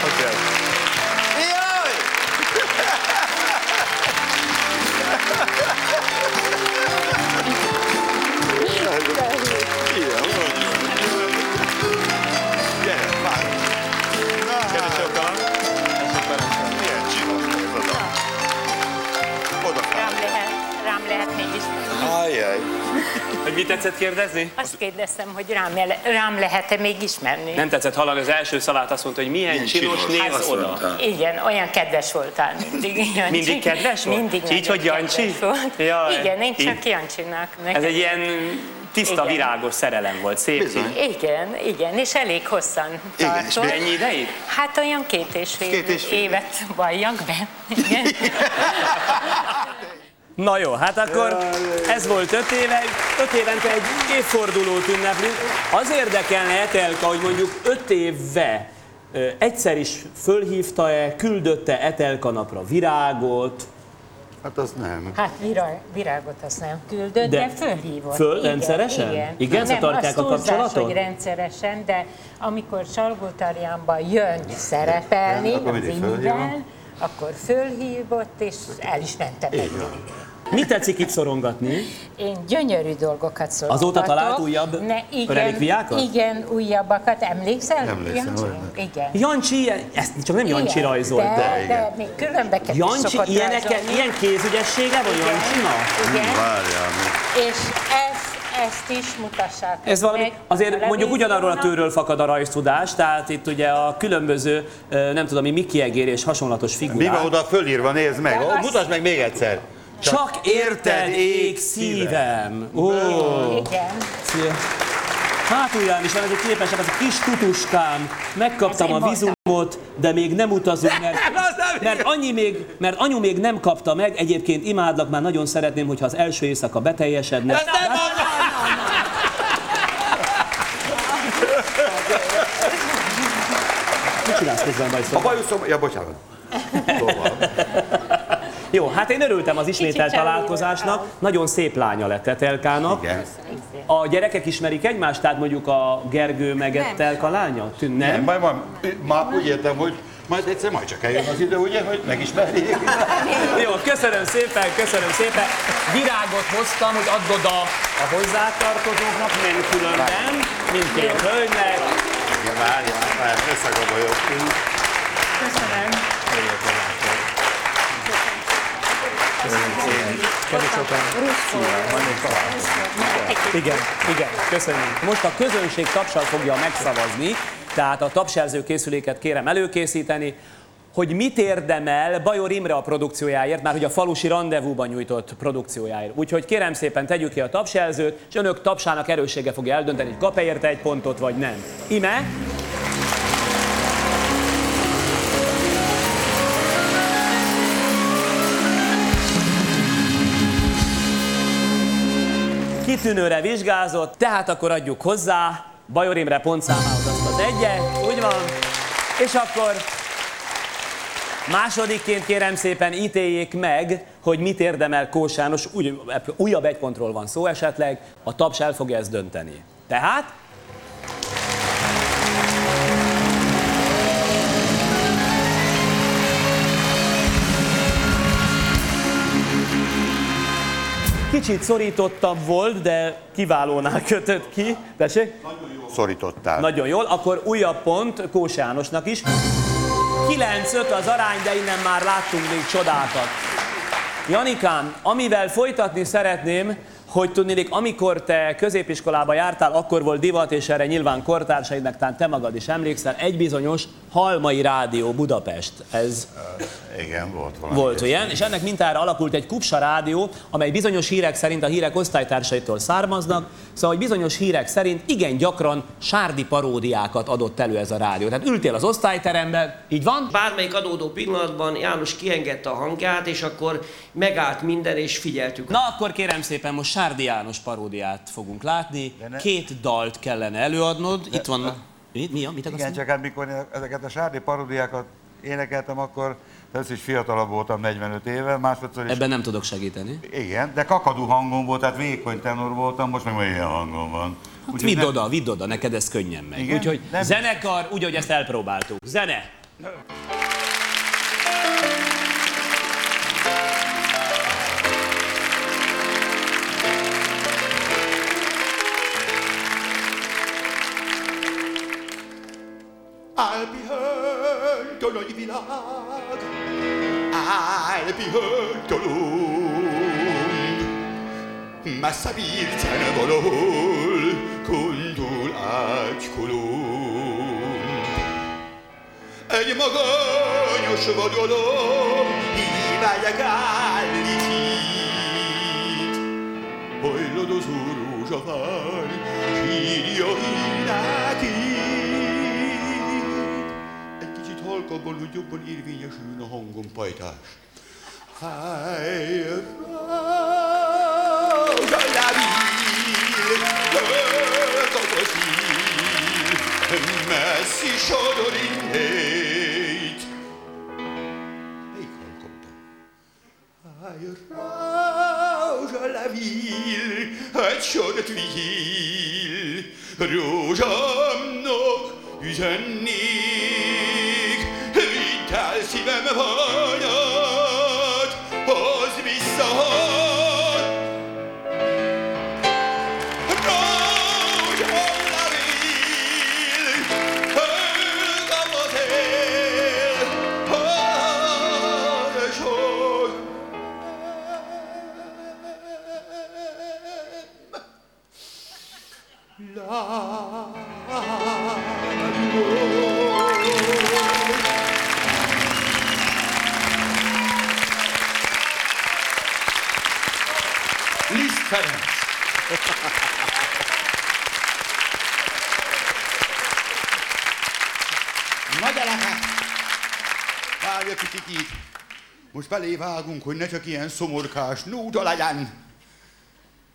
Okay. Tetszett kérdezni? Azt kérdeztem, hogy rám, ele- rám lehet-e még ismerni? Nem tetszett hallani az első szavát, azt mondta, hogy milyen, Milyen csinos, néz oda. mondta. Igen, olyan kedves voltál mindig. Jancsi. Mindig kedves volt? Mindig Így, hogy Jancsi? Jaj. Igen, én csak Így. Jancsinak. Ez egy ilyen tiszta, Igen. virágos szerelem volt, szép. Bizony. Igen, igen, és elég hosszan Igen, és tartott. Ennyi ideig? Hát olyan két és fél, Két és fél. évet valljak be. Igen. Na jó, hát akkor ez volt öt éve, öt évente egy évfordulót ünneplünk. Az érdekelne Etelka, hogy mondjuk öt évve egyszer is fölhívta-e, küldötte Etelka napra virágot, Hát az nem. Hát virág, virágot azt nem küldött, De de, fölhívott. föl Igen, rendszeresen? Igen, Igen, nem, tartják azt a túlzás, kapcsolatot? hogy rendszeresen, de amikor Salgótarjánban jön szerepelni Akkor az fölhívom. akkor fölhívott, és el is mentem van. Mi tetszik itt szorongatni? Én gyönyörű dolgokat szólok. Azóta talált újabb igen, relikviákat? Igen, újabbakat. Emlékszel? Emlékszem, Jancsi? Igen. Jancsi, ilyen- ezt csak nem Jancsi Igen, rajzolt, de, de... de, igen. még különbeket is Jancsi, ilyeneket, rajzolni. ilyen kézügyessége van Igen, Jancsinak? Igen, Várjál meg. és ezt, ezt is mutassák Ez valami, meg azért mondjuk ugyanarról a tőről fakad a rajztudás, tehát itt ugye a különböző, nem tudom, mi Egér és hasonlatos Mi figurák. van oda fölírva, nézd meg. Mutasd meg még egyszer. Csak érted ég szívem. Ó, Igen. szia. Hátulján is van ez egy képes, ez a kis tutuskám. Megkaptam Ez a vizumot, de még nem utazunk, mert, mert, annyi még, mert anyu még nem kapta meg. Egyébként imádlak, már nagyon szeretném, hogyha az első éjszaka beteljesedne. Ezt nem! Mit csinálsz közben, Bajszó? A bajuszom... Ja, bocsánat. Szóval. Jó, hát én örültem az ismételt Kicsit találkozásnak. Nagyon szép lánya lett Etelkának. Igen. A gyerekek ismerik egymást, tehát mondjuk a Gergő meg Etelka lánya? Tűn, nem? Nem, majd, majd, már úgy értem, hogy majd egyszer majd csak eljön az idő, ugye, hogy megismerjék. Jó, köszönöm szépen, köszönöm szépen. Virágot hoztam, hogy add oda a hozzátartozóknak, nem különben, mindkét hölgynek. Igen, várjál, várjál, összegabolyogtunk. Köszönöm. Igen, igen, köszönjük. Most a közönség tapsal fogja megszavazni, tehát a tapselző készüléket kérem előkészíteni, hogy mit érdemel Bajor Imre a produkciójáért, már hogy a falusi rendezvúban nyújtott produkciójáért. Úgyhogy kérem szépen tegyük ki a tapselzőt, és önök tapsának erőssége fogja eldönteni, hogy kap-e érte egy pontot, vagy nem. Ime? Kitűnőre vizsgázott, tehát akkor adjuk hozzá Bajor Imre pontszámához azt az egyet, úgy van, és akkor másodikként kérem szépen ítéljék meg, hogy mit érdemel Kós János, úgy, újabb egy pontról van szó esetleg, a taps el fogja ezt dönteni. Tehát Kicsit szorítottabb volt, de kiválónál kötött ki. Tessék? Szorítottál. Nagyon jól. Akkor újabb pont Kós Jánosnak is. 9-5 az arány, de innen már láttunk még csodákat. Janikám, amivel folytatni szeretném, hogy tudnélik, amikor te középiskolába jártál, akkor volt divat, és erre nyilván kortársaidnak, talán te magad is emlékszel, egy bizonyos Halmai Rádió Budapest. Ez Igen, volt valami. volt olyan, és ennek mintára alakult egy Kupsa rádió, amely bizonyos hírek szerint a hírek osztálytársaitól származnak, szóval hogy bizonyos hírek szerint igen gyakran sárdi paródiákat adott elő ez a rádió. Tehát ültél az osztályteremben, így van? Bármelyik adódó pillanatban János kiengedte a hangját, és akkor megállt minden, és figyeltük. Na akkor kérem szépen, most Sárdi János paródiát fogunk látni. ne- Két dalt kellene előadnod. Itt van... Mi, mi, mit akarsz Igen, csak hát mikor ezeket a sárdi parodiákat énekeltem, akkor először is fiatalabb voltam, 45 éve, másodszor is... Ebben nem tudok segíteni. Igen, de kakadú hangom volt, tehát vékony tenor voltam, most meg már ilyen hangom van. Hát Úgyhogy vidd nem- oda, vidd oda, neked ez könnyen megy. Úgyhogy Nem- zenekar, úgy, hogy ezt elpróbáltuk. Zene! Álpi hölt a nagy világ, Álpi hölt a lóg, Messze bircen valahol, kondul ágykolom. Egy magányos vadalom, hívják állít híd, Hajladozó rózsavár, sírja hírákít. Egy halkabban, hogy jobban érvényesüljön a hangom pajtás. Háj, Messzi sodor innét. Melyik? Háj, Rózsa la ville, egy sodat vihil, Rózsamnak üzennék, Belé vágunk, hogy ne csak ilyen szomorkás núta legyen.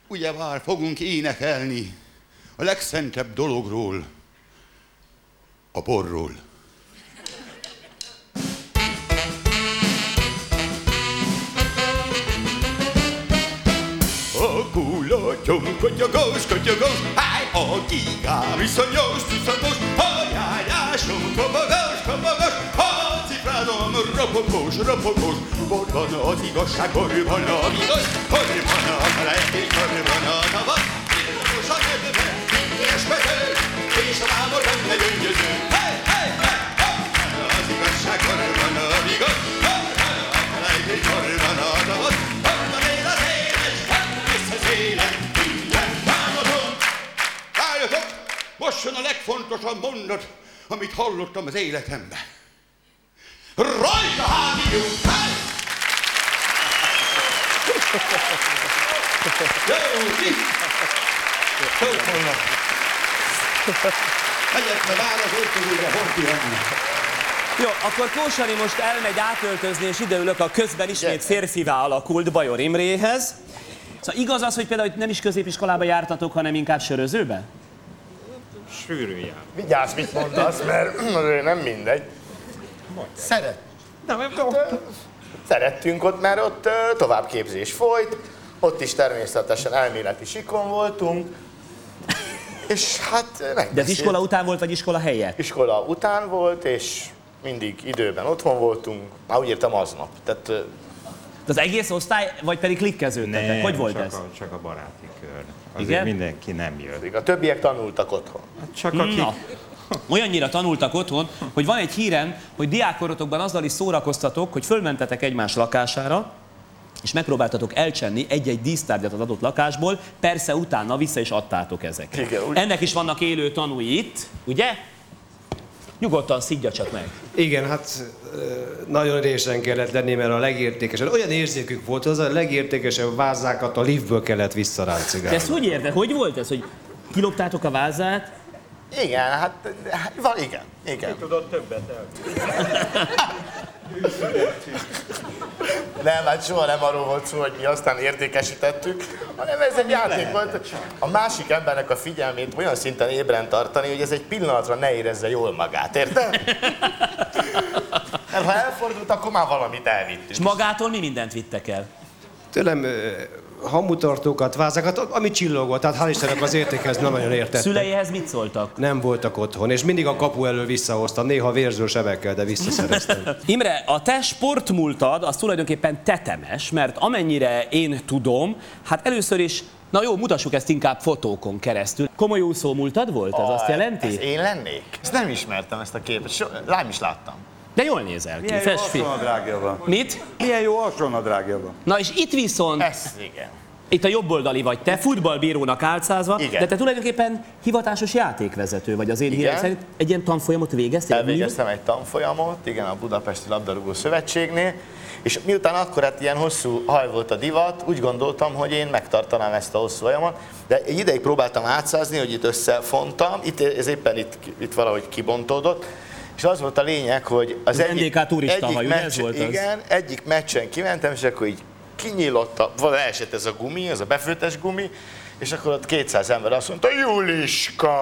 Ugye vár, fogunk énekelni a legszentebb dologról, a borról. A kula tyom, kotyogós, kotyogós, háj, a gigám, viszonyos, viszonyos, ropogós, ropogós, ott van az igazság, hol van a igaz, hol van a felejtés, hol van a tavasz, és a nedve, és mező, és a mámor benne gyöngyöző, az igazság, a igaz, hol van a felejtés, hol van a tavasz, az vissza minden! Most jön a legfontosabb mondat, amit hallottam az életemben. Rajta! Jó, ki? Jó, holnap. Megyek, mert vár az öltözőbe, hol kihagyni. Jó, akkor Kósari most elmegy átöltözni, és ideülök a közben ismét férfivá alakult Bajor Imréhez. Szóval igaz az, hogy például hogy nem is középiskolába jártatok, hanem inkább sörözőbe? Sűrűn jár. Vigyázz, mit mondasz, mert nem mindegy. Szeret. Nem, nem, Szerettünk ott, mert ott ö, továbbképzés folyt, ott is természetesen elméleti sikon voltunk, és hát De ez megbeszélt- iskola után volt, vagy iskola helye? Iskola után volt, és mindig időben otthon voltunk, már úgy értem aznap. Tehát ö, Az egész osztály, vagy pedig klikkeződtetek? Hogy volt csak ez? A, csak a baráti kör. Azért Igen? mindenki nem jött. a többiek tanultak otthon. Csak akik... Na. Olyannyira tanultak otthon, hogy van egy hírem, hogy diákkorotokban azzal is szórakoztatok, hogy fölmentetek egymás lakására, és megpróbáltatok elcsenni egy-egy dísztárgyat az adott lakásból, persze utána vissza is adtátok ezeket. Igen, úgy- Ennek is vannak élő tanúi itt, ugye? Nyugodtan szidja csak meg. Igen, hát nagyon résen kellett lenni, mert a legértékesebb, olyan érzékük volt, az a legértékesebb vázákat a liftből kellett De visszaráncigálni. ezt hogy érte? Hogy volt ez, hogy kiloptátok a vázát? Igen, hát, hát van, igen, igen. Tudod többet el. Nem, hát soha nem arról volt szó, hogy mi aztán értékesítettük, hanem ez egy játék volt. A másik embernek a figyelmét olyan szinten ébren tartani, hogy ez egy pillanatra ne érezze jól magát, érted? Mert ha elfordult, akkor már valamit elvittünk. És magától mi mindent vittek el? Tőlem hamutartókat, vázákat, ami csillogott, tehát hál' Istennek az értékhez nem nagyon értettek. Szüleihez mit szóltak? Nem voltak otthon, és mindig a kapu elől visszahoztam, néha vérző sebekkel, de visszaszereztem. Imre, a te sportmúltad az tulajdonképpen tetemes, mert amennyire én tudom, hát először is, na jó, mutassuk ezt inkább fotókon keresztül. Komoly úszó múltad volt, ez azt jelenti? Ez én lennék? Ezt nem ismertem ezt a képet, so, lám is láttam. De jól nézel ki, Milyen jó festfi. alsónadrágja van. Mit? Milyen jó alsónadrágja van. Na és itt viszont, Ez igen. itt a jobboldali vagy te, futballbírónak álcázva, Igen. de te tulajdonképpen hivatásos játékvezető vagy az én hírem szerint. Egy ilyen tanfolyamot végeztél? Elvégeztem egy tanfolyamot, igen, a Budapesti Labdarúgó Szövetségnél, és miután akkor hát ilyen hosszú haj volt a divat, úgy gondoltam, hogy én megtartanám ezt a hosszú hajamat, de egy ideig próbáltam átszázni, hogy itt összefontam, itt, ez éppen itt, itt valahogy kibontódott, és az volt a lényeg, hogy az, Az NDK turista haj, ugye ez volt az? igen, egyik meccsen kimentem, és akkor így kinyílott, a, vagy leesett ez a gumi, ez a befőttes gumi, és akkor ott 200 ember azt mondta, Juliska!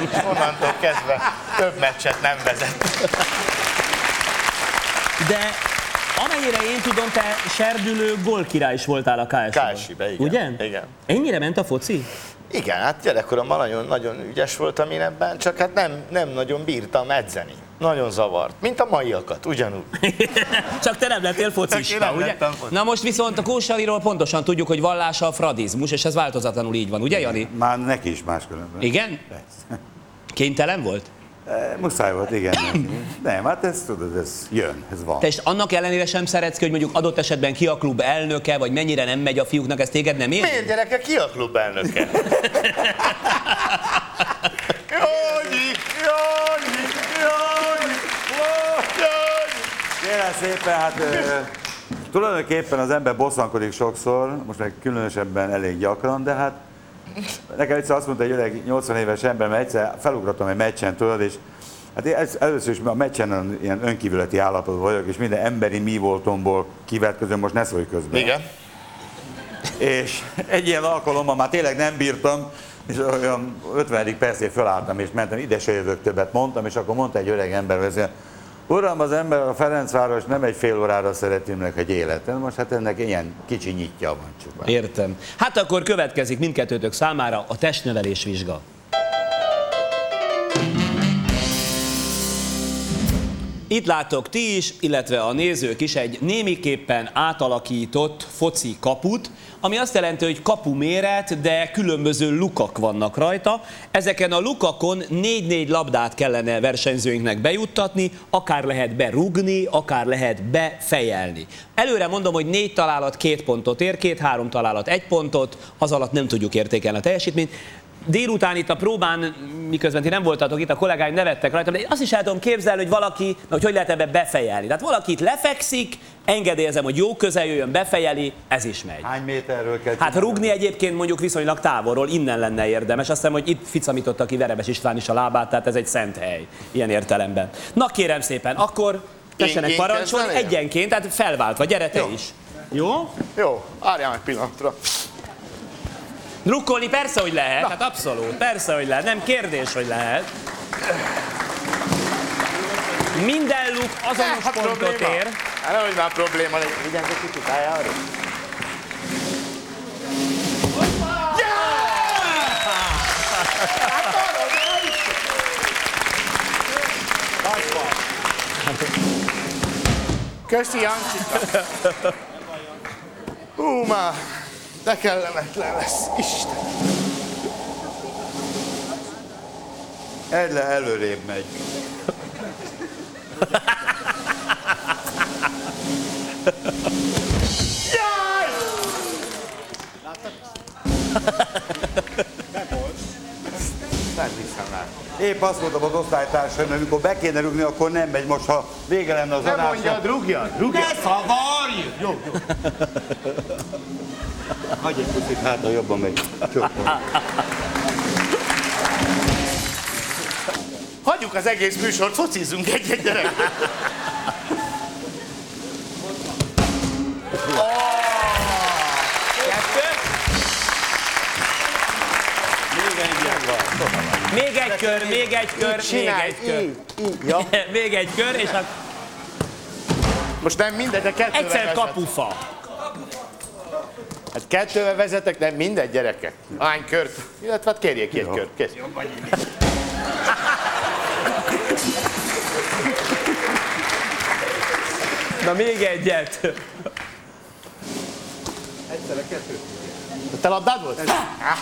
És onnantól kezdve több meccset nem vezet. De amennyire én tudom, te serdülő gólkirály is voltál a KS-ben. KSI-be, igen. Ugye? Igen. Ennyire ment a foci? Igen, hát gyerekkoromban nagyon, nagyon ügyes voltam én ebben, csak hát nem, nem nagyon bírtam edzeni. Nagyon zavart, mint a maiakat, ugyanúgy. Csak te nem lettél focista, nem ugye? lettem focista. Na most viszont a Kósaliról pontosan tudjuk, hogy vallása a fradizmus, és ez változatlanul így van, ugye Jani? Már neki is máskülönben. Igen? Persze. Kénytelen volt? E, Muszáj volt, igen. Nem, hát ez tudod, ez jön, ez van. Te és annak ellenére sem szeretsz ki, hogy mondjuk adott esetben ki a klub elnöke, vagy mennyire nem megy a fiúknak, ez téged nem ér? Miért gyereke, ki a klub elnöke? Jónyi, Jónyi, Jónyi, Jónyi. Kérem szépen, hát ö, tulajdonképpen az ember bosszankodik sokszor, most meg különösebben elég gyakran, de hát nekem egyszer azt mondta egy öreg 80 éves ember, mert egyszer felugrottam egy meccsen, tudod, és Hát én ez, először is a meccsen ilyen önkívületi állapotban vagyok, és minden emberi mi voltomból kivetközöm, most ne szólj közben. Igen. És egy ilyen alkalommal már tényleg nem bírtam, és olyan 50. percén felálltam, és mentem, ide se jövök többet mondtam, és akkor mondta egy öreg ember, hogy Uram, az ember a Ferencváros nem egy fél órára szereti meg egy életen, most hát ennek ilyen kicsi nyitja van csupán. Értem. Hát akkor következik mindkettőtök számára a testnevelés vizsga. Itt láttok ti is, illetve a nézők is egy némiképpen átalakított foci kaput, ami azt jelenti, hogy kapu méret, de különböző lukak vannak rajta. Ezeken a lukakon 4-4 labdát kellene versenyzőinknek bejuttatni, akár lehet berugni, akár lehet befejelni. Előre mondom, hogy négy találat két pontot ér, két-három találat egy pontot, az alatt nem tudjuk értékelni a teljesítményt délután itt a próbán, miközben ti nem voltatok itt, a kollégáim nevettek rajta, de én azt is el tudom képzelni, hogy valaki, na, hogy hogy lehet ebbe befejelni. Tehát valaki itt lefekszik, engedélyezem, hogy jó közel jöjjön, befejeli, ez is megy. Hány méterről kell Hát rugni egyébként mondjuk viszonylag távolról, innen lenne érdemes. Azt hiszem, hogy itt ficamította ki Verebes István is a lábát, tehát ez egy szent hely, ilyen értelemben. Na kérem szépen, akkor tessenek én parancsolni kezdenem? egyenként, tehát felváltva, gyere te Jó. is. Jó? Jó, várjál meg pillanatra. Drukkolni persze, hogy lehet, hát abszolút, persze, hogy lehet, nem kérdés, hogy lehet. Minden luk azonos Hát pontot probléma. ér. Hát nehogy már probléma. Vigyázz egy kicsit álljára. Köszi, Jancsika. Hú, már, de kellemetlen lesz. Isten. Edle előrébb megy. Nem hiszem el. Épp azt mondtam az osztálytársaim, hogy amikor be kéne rugni, akkor nem megy. Most ha vége lenne az Nem adásnak- mondjad, rugjad, rugjad. Ne szavarj! Jó, jó. Hagyj egy picit, hát ha jobban megy. Hagyjuk az egész műsort, focizzunk egy-egy gyerek. Még egy kör, még egy kör, még egy kör. így, így, ja. még egy kör, és a Most nem mindegy, de kettővel egyszer kapufa. Hát kettővel vezetek, nem mindegy gyerekek. Hány kört? Illetve hát kérjék ki egy kört. Kész. Na még egyet. Egyszerre kettő. Te labdád volt? Ah.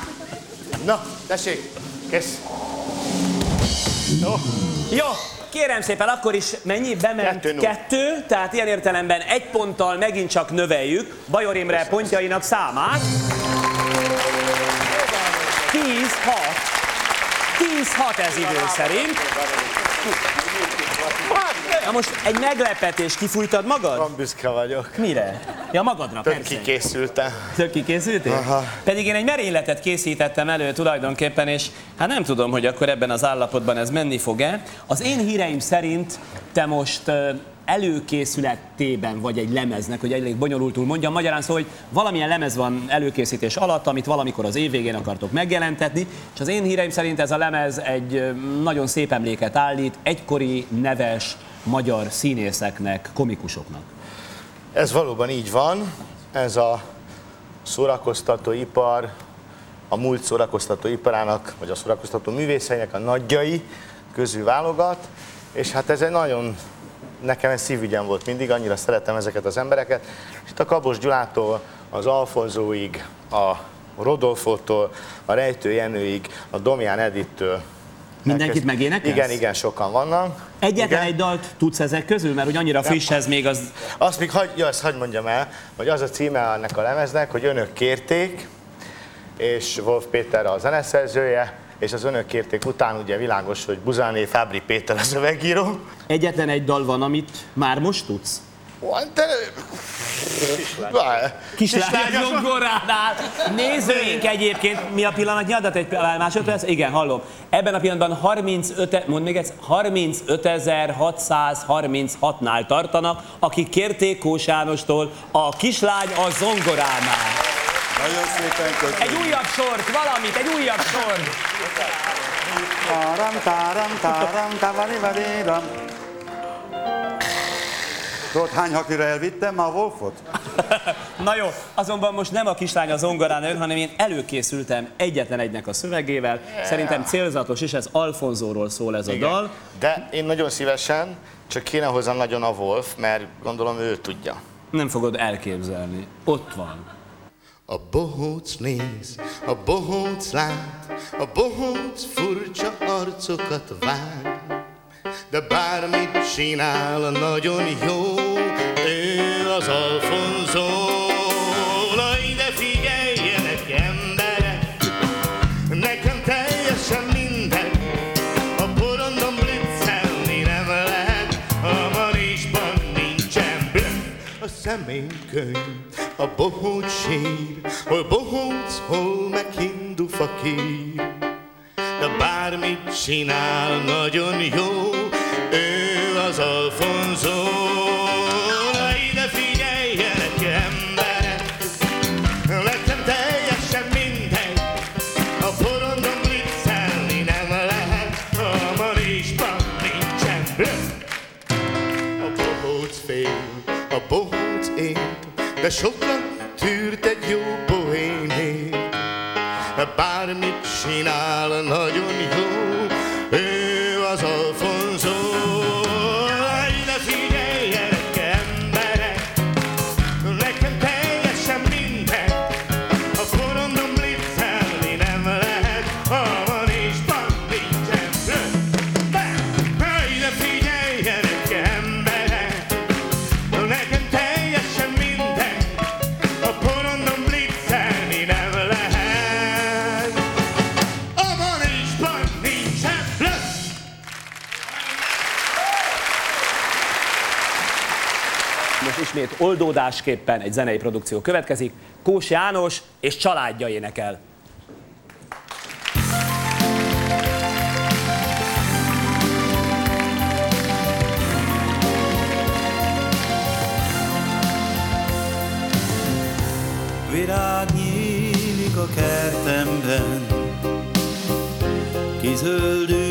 Na, tessék, kész. Jó. Jó, kérem szépen, akkor is mennyi? Bement Kettő kettő, tehát ilyen értelemben egy ponttal megint csak növeljük Bajor Imre pontjainak számát. 10 6. 10 6 ez idő szerint. Na most egy meglepetés, kifújtad magad? Van büszke vagyok. Mire? Ja, magadra, Tök persze. kikészültem. Tök kikészültél? Aha. Pedig én egy merényletet készítettem elő tulajdonképpen, és hát nem tudom, hogy akkor ebben az állapotban ez menni fog-e. Az én híreim szerint te most előkészületében vagy egy lemeznek, hogy elég bonyolultul mondjam, magyarán szó, hogy valamilyen lemez van előkészítés alatt, amit valamikor az év végén akartok megjelentetni, és az én híreim szerint ez a lemez egy nagyon szép emléket állít egykori neves magyar színészeknek, komikusoknak. Ez valóban így van. Ez a szórakoztatóipar, a múlt szórakoztatóiparának, vagy a szórakoztató művészeinek a nagyjai közül válogat, és hát ez egy nagyon, nekem ez szívügyem volt mindig, annyira szeretem ezeket az embereket. És itt a Kabos Gyulától, az Alfonzóig, a Rodolfótól, a Rejtő Jenőig, a Domján Edittől. Mindenkit megénekelsz? Igen, igen, sokan vannak. Egyetlen Igen. egy dalt tudsz ezek közül, mert hogy annyira friss ez még az... Azt még hagy, ja, azt hagyd mondjam el, hogy az a címe ennek a lemeznek, hogy önök kérték, és Wolf Péter a zeneszerzője, és az önök kérték után ugye világos, hogy Buzáné Fábri Péter a szövegíró. Egyetlen egy dal van, amit már most tudsz? De... Várj. Kislány zongoránál. Nézőink egyébként, mi a pillanatnyi adat? Egy másodperc? Igen, hallom. Ebben a pillanatban 35, mondd még egyszer, 35.636-nál tartanak, akik kérték Kós Jánostól a kislány a zongoránál. Nagyon szépen köszönöm. Egy újabb sort, valamit, egy újabb sort. Táram, táram, táram, távani, vadéram. Tudod, hány hakira elvittem már a Wolfot? Na jó, azonban most nem a kislány a zongorán ön, hanem én előkészültem egyetlen egynek a szövegével. Szerintem célzatos, és ez Alfonzóról szól ez a Igen. dal. De én nagyon szívesen, csak kéne hozzá nagyon a Wolf, mert gondolom ő tudja. Nem fogod elképzelni. Ott van. A bohóc néz, a bohóc lát, a bohóc furcsa arcokat vág. De bármit csinál, nagyon jó, ő az Alfonso. Na ide figyeljenek emberek, nekem teljesen minden, a porondon blitzelni nem lehet, a Marisban nincsen blöff. A személykönyv, a bohóc sír, hol bohóc, hol meg hindu fakír. Bármit csinál, nagyon jó, ő az Alfonso. Na ide figyeljenek emberek, nekem teljesen mindegy, a porondon blitzelni nem lehet, a Marisban nincsen blöff. A bohóc fél, a bohóc él, de sokat Most ismét oldódásképpen egy zenei produkció következik. Kós János és családja énekel. Virág nyílik a kertemben, kizöldülnek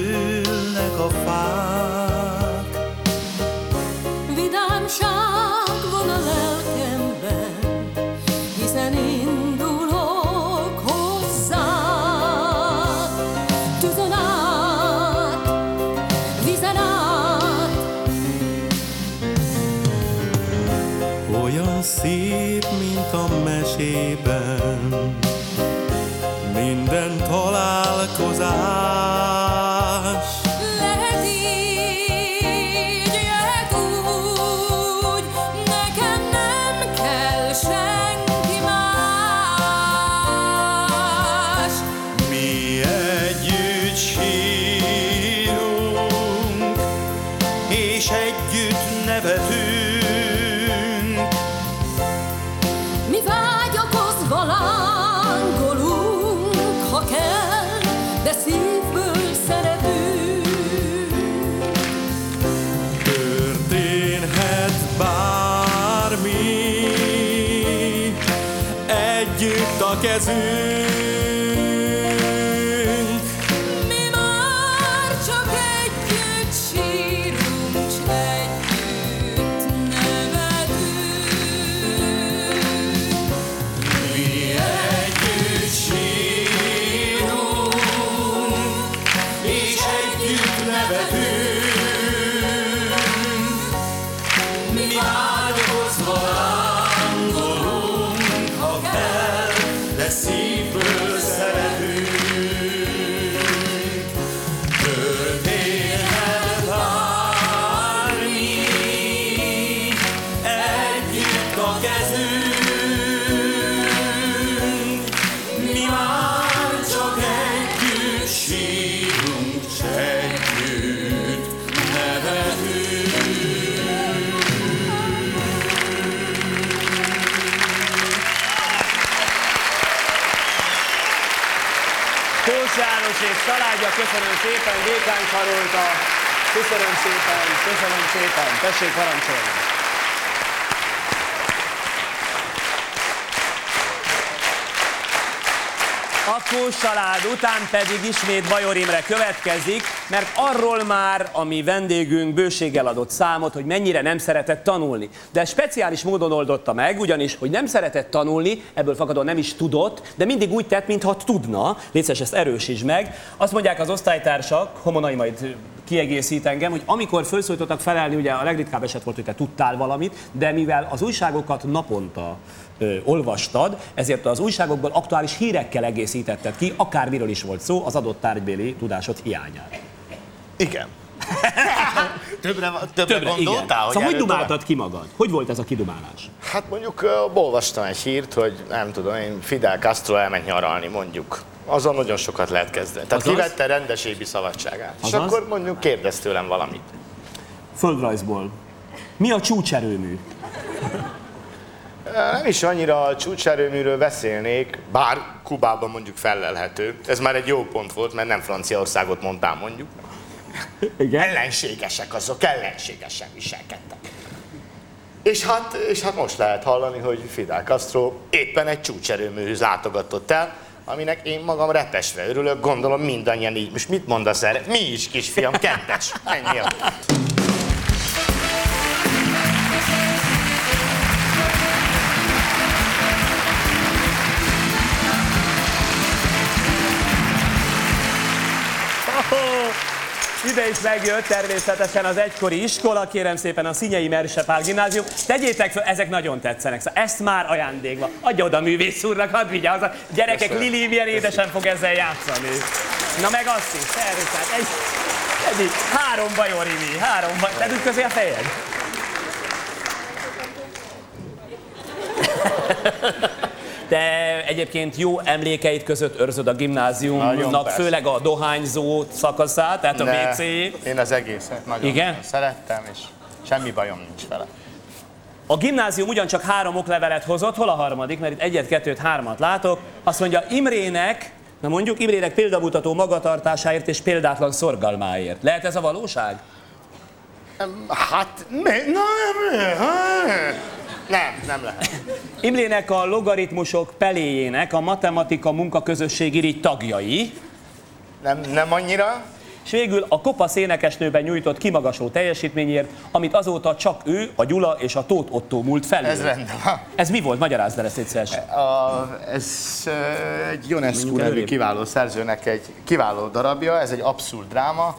együtt köszönöm szépen, Dékány Karolta. Köszönöm szépen, köszönöm szépen. Tessék parancsolni. Kós család után pedig ismét Bajor Imre következik, mert arról már a mi vendégünk bőséggel adott számot, hogy mennyire nem szeretett tanulni. De speciális módon oldotta meg, ugyanis, hogy nem szeretett tanulni, ebből fakadóan nem is tudott, de mindig úgy tett, mintha tudna. Létszes, ezt erősíts meg. Azt mondják az osztálytársak, Homonai majd kiegészít engem, hogy amikor felszólítottak felelni, ugye a legritkább eset volt, hogy te tudtál valamit, de mivel az újságokat naponta ö, olvastad, ezért az újságokból aktuális hírekkel egészítetted ki, akármiről is volt szó, az adott tárgybéli tudásod hiányát. Igen. többre, többre, Többre, gondoltál, igen. hogy Szóval hogy dumáltad ki magad? Hogy volt ez a kidumálás? Hát mondjuk uh, olvastam egy hírt, hogy nem tudom én, Fidel Castro elment nyaralni, mondjuk. Azon nagyon sokat lehet kezdeni. Tehát Azaz? kivette rendesébi szabadságát. És Azaz? akkor mondjuk kérdez tőlem valamit. Földrajzból. Mi a csúcserőmű? Nem is annyira a csúcserőműről beszélnék, bár Kubában mondjuk felelhető. Ez már egy jó pont volt, mert nem Franciaországot mondtam mondjuk. Igen? Ellenségesek azok, ellenségesen viselkedtek. És hát, és hát most lehet hallani, hogy Fidel Castro éppen egy csúcserőműhöz látogatott el, aminek én magam repesve örülök, gondolom mindannyian így. Most mit mondasz erre? Mi is, kisfiam, kettes. Ennyi ide is megjött természetesen az egykori iskola, kérem szépen a Szinyei Mersepál gimnázium. Tegyétek fel, ezek nagyon tetszenek. Szóval ezt már ajándékba. Adja oda a művész úrnak, hadd vigyázz. A gyerekek, Köszönöm. Lili milyen édesen fog ezzel játszani. Na meg azt is, természetesen. Egy, egy, három bajorimi, három baj. Tedd közé a fejed. De egyébként jó emlékeit között őrzöd a gimnáziumnak, főleg a dohányzó szakaszát, tehát a wc Én az egészet nagyon Igen? szerettem, és semmi bajom nincs vele. A gimnázium ugyancsak három oklevelet hozott, hol a harmadik, mert itt egyet, kettőt, hármat látok. Azt mondja, Imrének, na mondjuk Imrének példamutató magatartásáért és példátlan szorgalmáért. Lehet ez a valóság? Hát, ne, na, nem, nem, nem, lehet. Imrének a logaritmusok peléjének a matematika munkaközösség irigy tagjai, Nem, nem annyira. és végül a kopasz énekesnőben nyújtott kimagasló teljesítményért, amit azóta csak ő, a Gyula és a Tóth Ottó múlt felül. Ez rendben van. Ez mi volt? Magyarázd el ezt egyszer. A, ez egy Ionescu nevű kiváló szerzőnek egy kiváló darabja, ez egy abszurd dráma,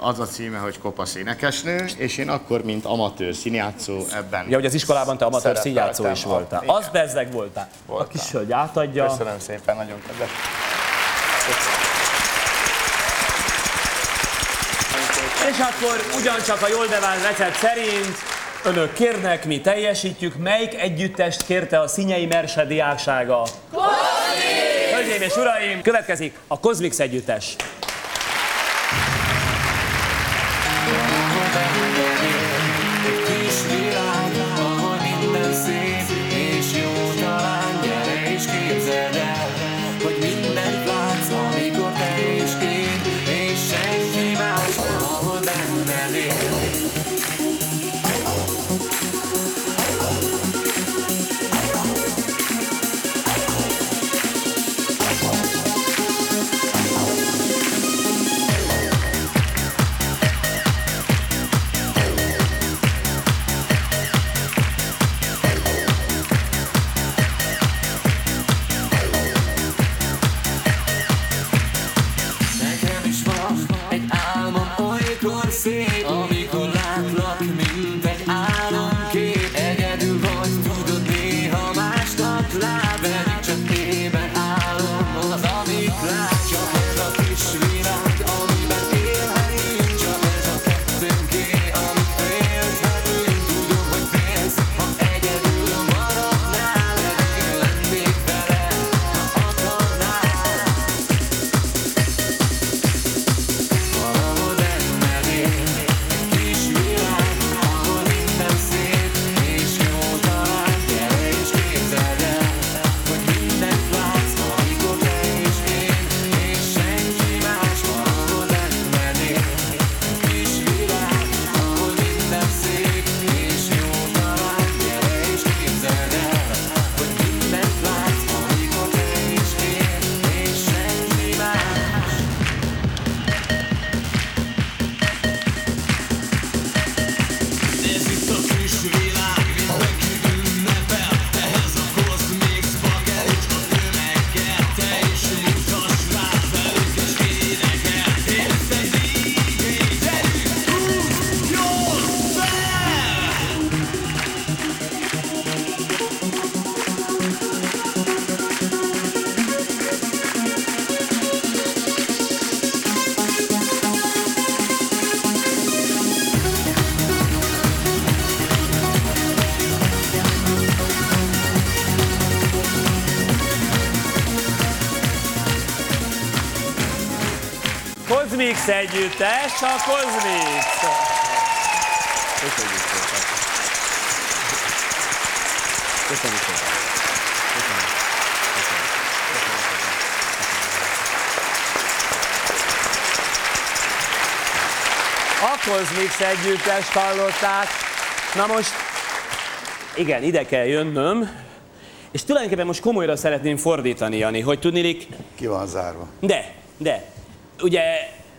az a címe, hogy Kopasz énekesnő, és én akkor, mint amatőr színjátszó ebben Ja, hogy az iskolában te amatőr színjátszó is voltál. Igen. Az bezzeg voltál. A Voltam. kis hölgy átadja. Köszönöm szépen, nagyon kedves. És akkor ugyancsak a jól bevált recept szerint önök kérnek, mi teljesítjük. Melyik együttest kérte a Szinyei Merse diáksága? Hölgyeim és uraim, következik a Kozmix együttes. Kozmix együttes, a Kozmix. Köszönjük szépen. Köszönjük szépen. A Kozmix együttest hallották. Na most, igen, ide kell jönnöm, és tulajdonképpen most komolyra szeretném fordítani, Jani, hogy tudnilik, Ki van zárva? de, de, ugye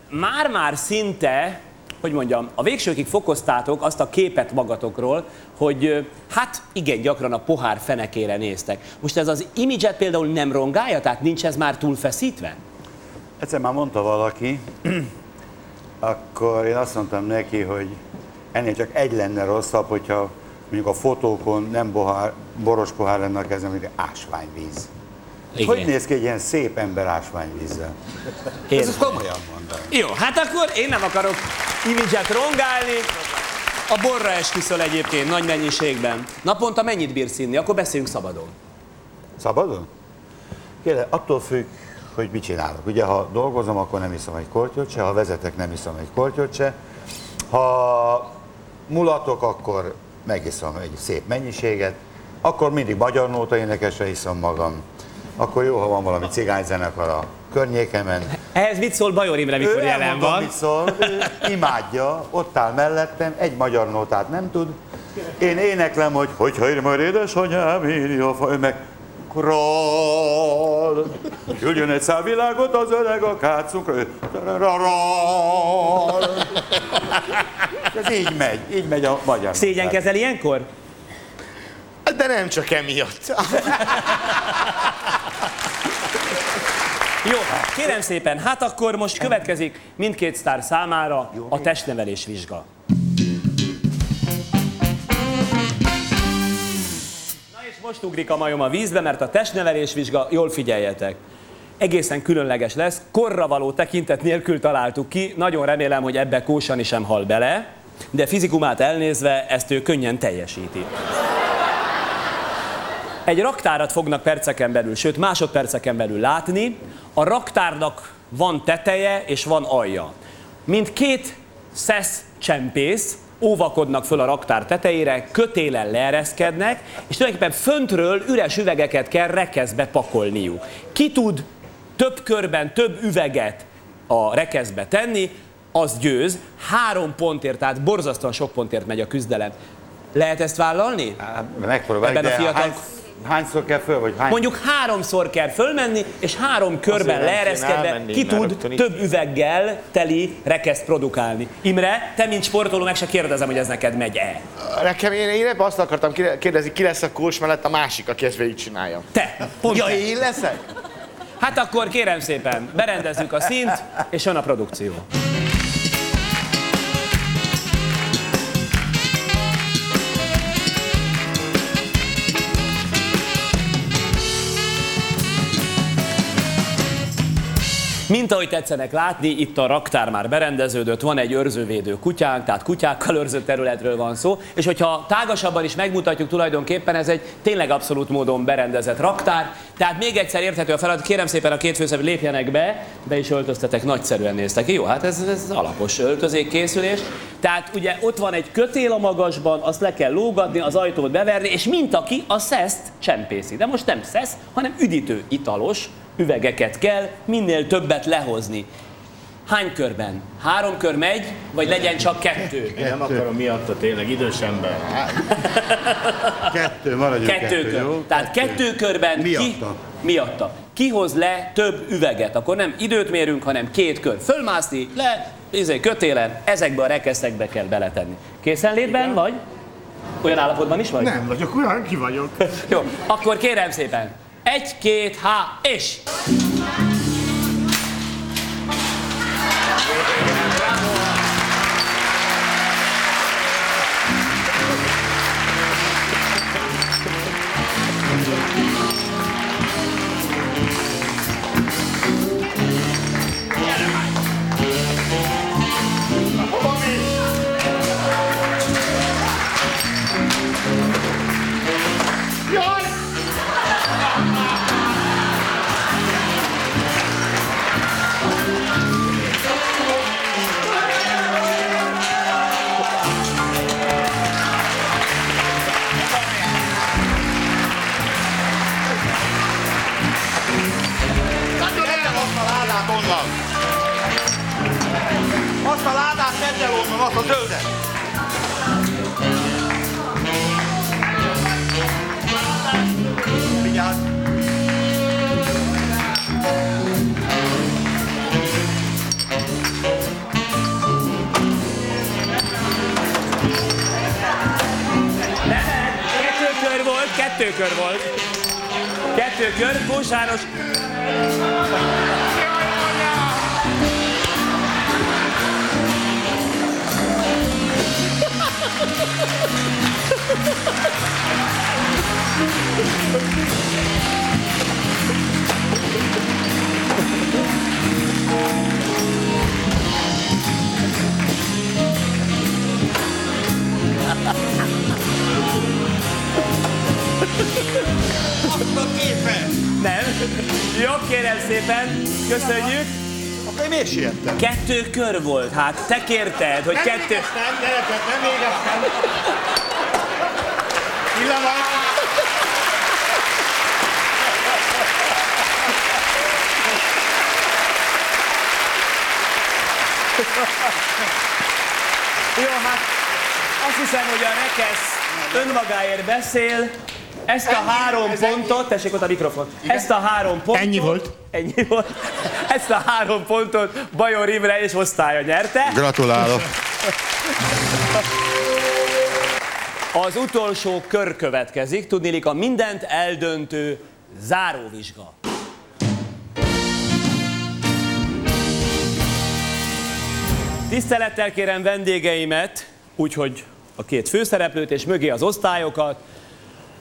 már-már szinte, hogy mondjam, a végsőkig fokoztátok azt a képet magatokról, hogy hát igen, gyakran a pohár fenekére néztek. Most ez az imidzset például nem rongálja, tehát nincs ez már túl feszítve? Egyszer már mondta valaki, akkor én azt mondtam neki, hogy ennél csak egy lenne rosszabb, hogyha mondjuk a fotókon nem bohár, boros pohár lenne a kezem, mint ásványvíz. Igen. Hogy néz ki egy ilyen szép ember ásványvízzel? Ez ezt komolyan mondom. Jó, hát akkor én nem akarok imidzset rongálni. A borra esküszöl egyébként nagy mennyiségben. Naponta mennyit bírsz inni? Akkor beszéljünk szabadon. Szabadon? Kérlek, attól függ, hogy mit csinálok. Ugye, ha dolgozom, akkor nem iszom egy kortyot se, ha vezetek, nem iszom egy kortyot se. Ha mulatok, akkor megiszom egy szép mennyiséget. Akkor mindig magyar nóta énekesre iszom magam. Akkor jó, ha van valami cigányzenekar a környékemen. Ehhez mit szól Bajor Imre, mikor ő jelen van? mit szól, ő imádja, ott áll mellettem, egy magyar nótát nem tud. Én éneklem, hogy hogyha ér majd édesanyám, írja a faj, meg kral. Küldjön egy világot az öreg a kácunkra. Ez így megy, így megy a magyar. Szégyenkezel ilyenkor? De nem csak emiatt. Jó, kérem szépen, hát akkor most következik mindkét sztár számára a testnevelés vizsga. Na és most ugrik a majom a vízbe, mert a testnevelés vizsga, jól figyeljetek, egészen különleges lesz, korra való tekintet nélkül találtuk ki, nagyon remélem, hogy ebbe Kósani sem hal bele, de fizikumát elnézve ezt ő könnyen teljesíti. Egy raktárat fognak perceken belül, sőt másodperceken belül látni. A raktárnak van teteje és van alja. Mint két szesz csempész óvakodnak föl a raktár tetejére, kötélen leereszkednek, és tulajdonképpen föntről üres üvegeket kell rekeszbe pakolniuk. Ki tud több körben több üveget a rekeszbe tenni, az győz. Három pontért, tehát borzasztóan sok pontért megy a küzdelem. Lehet ezt vállalni? Megpróbáljuk, Ebben a fiatal- hány, hányszor kell föl, vagy hány? Mondjuk háromszor kell fölmenni, és három körben leereszkedve ki tud több üveggel teli rekeszt produkálni. Imre, te mint sportoló meg se kérdezem, hogy ez neked megy-e. Nekem én, én ebben azt akartam kérdezni, ki lesz a kós mellett a másik, aki ezt végigcsinálja. Te, pont Ja, te. én leszek? Hát akkor kérem szépen, berendezzük a színt, és jön a produkció. Mint ahogy tetszenek látni, itt a raktár már berendeződött, van egy őrzővédő kutyánk, tehát kutyákkal őrzött területről van szó, és hogyha tágasabban is megmutatjuk tulajdonképpen, ez egy tényleg abszolút módon berendezett raktár, tehát még egyszer érthető a feladat, kérem szépen a két főszereplő lépjenek be, be is öltöztetek, nagyszerűen néztek jó, hát ez, ez alapos öltözékkészülés. Tehát ugye ott van egy kötél a magasban, azt le kell lógatni, az ajtót beverni, és mint aki a szeszt csempészi. De most nem szesz, hanem üdítő italos, üvegeket kell minél többet lehozni. Hány körben? Három kör megy, vagy legyen csak kettő? Én nem akarom miatta tényleg, idős ember. Kettő, maradjunk Kettő, kettő, kör. jó? Tehát kettő körben ki, Miatta. miatta. Kihoz le több üveget, akkor nem időt mérünk, hanem két kör. Fölmászni, le, izé, kötélen, ezekbe a rekeszekbe kell beletenni. Készenlétben vagy? Olyan állapotban is vagy? Nem vagyok olyan, ki vagyok. Jó, akkor kérem szépen. Egy, két, há, és! Jaj! A ládát tedd el onnan, azt a zöldet! Kettő kör volt, kettő kör volt. Kettő kör, Kós János. Azt a képet! Nem. Jó, kérem szépen. Köszönjük. Akkor én miért siettem? Kettő kör volt, hát te kérted, hogy Nem kettő... égestem, gyerekek, nem égestem. Pillanat. Jó, hát azt hiszem, hogy a Rekesz önmagáért beszél. Ezt a három pontot, tessék ott a mikrofon, ezt a három pontot... Ennyi volt. Ennyi volt. Ezt a három pontot Bajor Imre és osztálya nyerte. Gratulálok! Az utolsó kör következik, tudnélik a mindent eldöntő záróvizsga. Tisztelettel kérem vendégeimet, úgyhogy a két főszereplőt és mögé az osztályokat,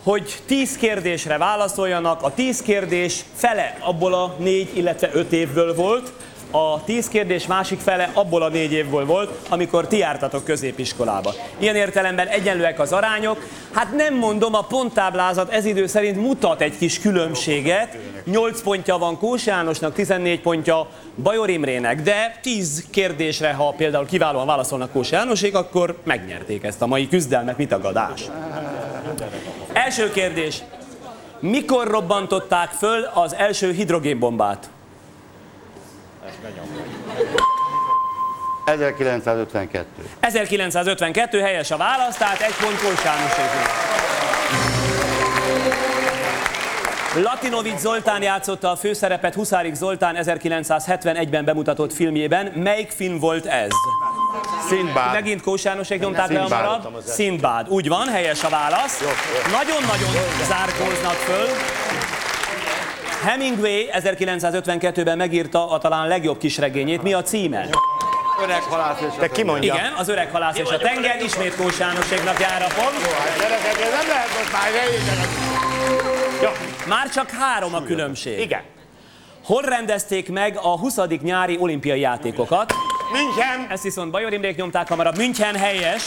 hogy tíz kérdésre válaszoljanak. A tíz kérdés fele abból a négy, illetve öt évből volt, a tíz kérdés másik fele abból a négy évből volt, amikor ti jártatok középiskolába. Ilyen értelemben egyenlőek az arányok. Hát nem mondom, a ponttáblázat ez idő szerint mutat egy kis különbséget. 8 pontja van Kós Jánosnak, 14 pontja Bajor Imrének, de 10 kérdésre, ha például kiválóan válaszolnak Kós Jánosék, akkor megnyerték ezt a mai küzdelmet, mit tagadás. Első kérdés. Mikor robbantották föl az első hidrogénbombát? 1952. 1952 helyes a válasz, tehát egy pont Kós Jánoséknak. Latinovic Zoltán játszotta a főszerepet Huszárik Zoltán 1971-ben bemutatott filmjében. Melyik film volt ez? Szindbád. Megint Kós Jánosék nyomták le a marad. Szindbád. Úgy van, helyes a válasz. Nagyon-nagyon zárkóznak föl. Hemingway 1952-ben megírta a talán legjobb kisregényét. Mi a címe? Öreg halász és De ki mondja? Igen, az öreg halász és a tenger, ismét Kós Jánoséknak jár a pont. Gyerekek, ez nem lehet most már. Jó, Már csak három a különbség. igen. Hol rendezték meg a 20. nyári olimpiai játékokat? München. Ezt viszont Bajor Imrék nyomták hamarabb. München helyes.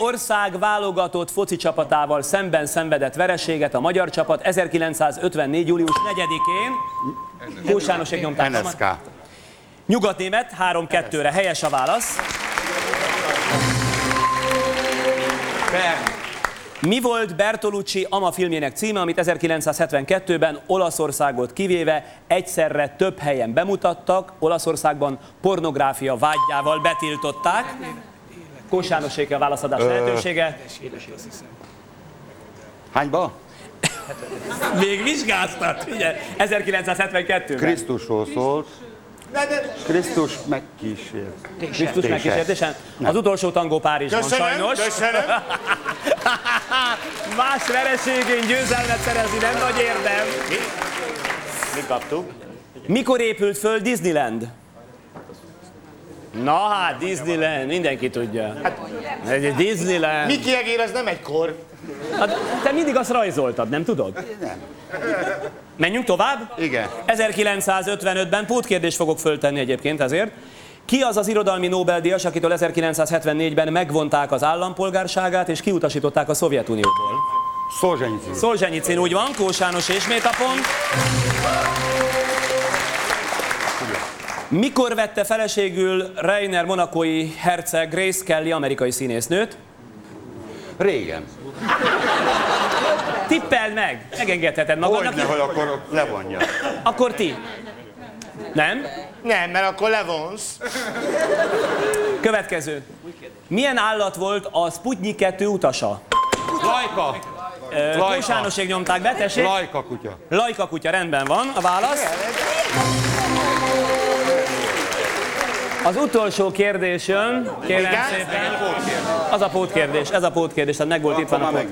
Ország válogatott foci csapatával szemben szenvedett vereséget a magyar csapat 1954. július 4-én? Kós Jánosék nyomták. NSK. Nyugatnémet 3-2-re helyes a válasz. Mi volt Bertolucci Ama filmjének címe, amit 1972-ben Olaszországot kivéve egyszerre több helyen bemutattak, Olaszországban pornográfia vágyával betiltották. Kós Jánosék a válaszadás lehetősége. Hányba? Még vizsgáztat, ugye? 1972-ben. Krisztusról szólt. Krisztus megkísért. Krisztus megkísértésen. Az utolsó tangó Párizsban Köszönöm, sajnos. köszönöm. Más vereségén győzelmet szerezni nem nagy érdem. Mi kaptuk? Mikor épült föl Disneyland? Na hát, Disneyland, mindenki tudja. Hát, egy Disneyland. Miki Egér, ez nem egy kor. Hát, te mindig azt rajzoltad, nem tudod? Nem. Menjünk tovább? Igen. 1955-ben pótkérdést fogok föltenni egyébként ezért. Ki az az irodalmi Nobel-díjas, akitől 1974-ben megvonták az állampolgárságát és kiutasították a Szovjetunióból? Szolzsenyicin. Szolzsenyicin úgy van, Kós János ismét a pont. Mikor vette feleségül Reiner monakói herceg Grace Kelly amerikai színésznőt? Régen. Tippeld meg, megengedheted magadnak. Hogyne, hogy akkor levonja. Akkor ti. Nem? Nem, mert akkor levonsz. Következő. Milyen állat volt a Sputnik 2 utasa? Lajka. Ö, Lajka. Kós Jánosék nyomták be, tessék. Lajka kutya. Lajka kutya, rendben van a válasz. Az utolsó kérdés jön, kérem Igen? szépen. Az a pótkérdés, ez a pótkérdés, tehát meg volt itt van a pót.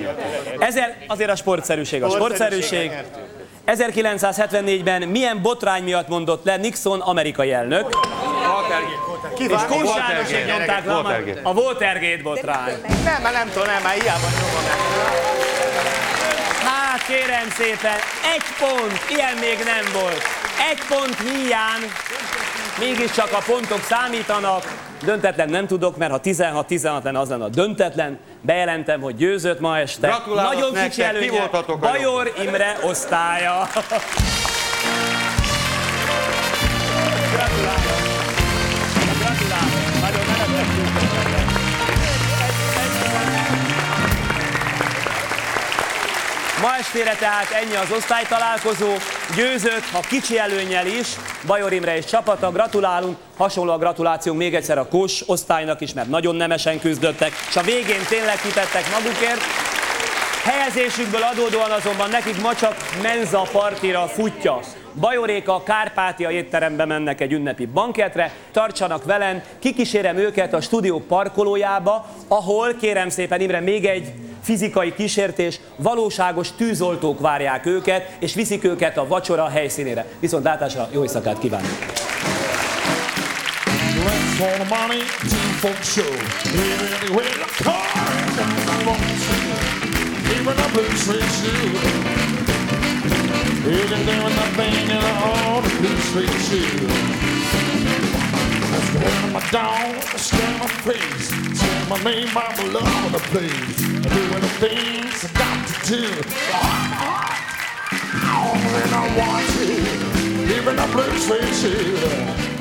Ezer, azért a sportszerűség, a sportszerűség. 1974-ben milyen botrány miatt mondott le Nixon amerikai elnök? És Kós Jánosék nyomták le a- Watergate. a Watergate botrány. Nem, mert nem tudom, nem, már hiába nyomom Hát kérem szépen, egy pont, ilyen még nem volt. Egy pont hiány, mégiscsak a pontok számítanak. Döntetlen nem tudok, mert ha 16-16 lenne, az lenne a döntetlen. Bejelentem, hogy győzött ma este. Gratulálok Nagyon kicsi nektek, előnye. Bajor Imre osztálya. Ma estére tehát ennyi az osztálytalálkozó. Győzött, ha kicsi előnnyel is, Bajor Imre és csapata. Gratulálunk, hasonló a gratulációnk még egyszer a Kos osztálynak is, mert nagyon nemesen küzdöttek, és a végén tényleg kitettek magukért. Helyezésükből adódóan azonban nekik ma csak menza partira futja. Bajorék a Kárpátia étterembe mennek egy ünnepi banketre, tartsanak velem, kikísérem őket a stúdió parkolójába, ahol kérem szépen Imre még egy fizikai kísértés, valóságos tűzoltók várják őket, és viszik őket a vacsora helyszínére. Viszont látásra jó éjszakát kívánok! Even a blue shoe. Even doing nothing at all, the blue suede shoe. Let's go to my dog, stand my face. Say my name, I'm all over the place. Doing the things I got to do. All that I want to. Even a blue suede shoe.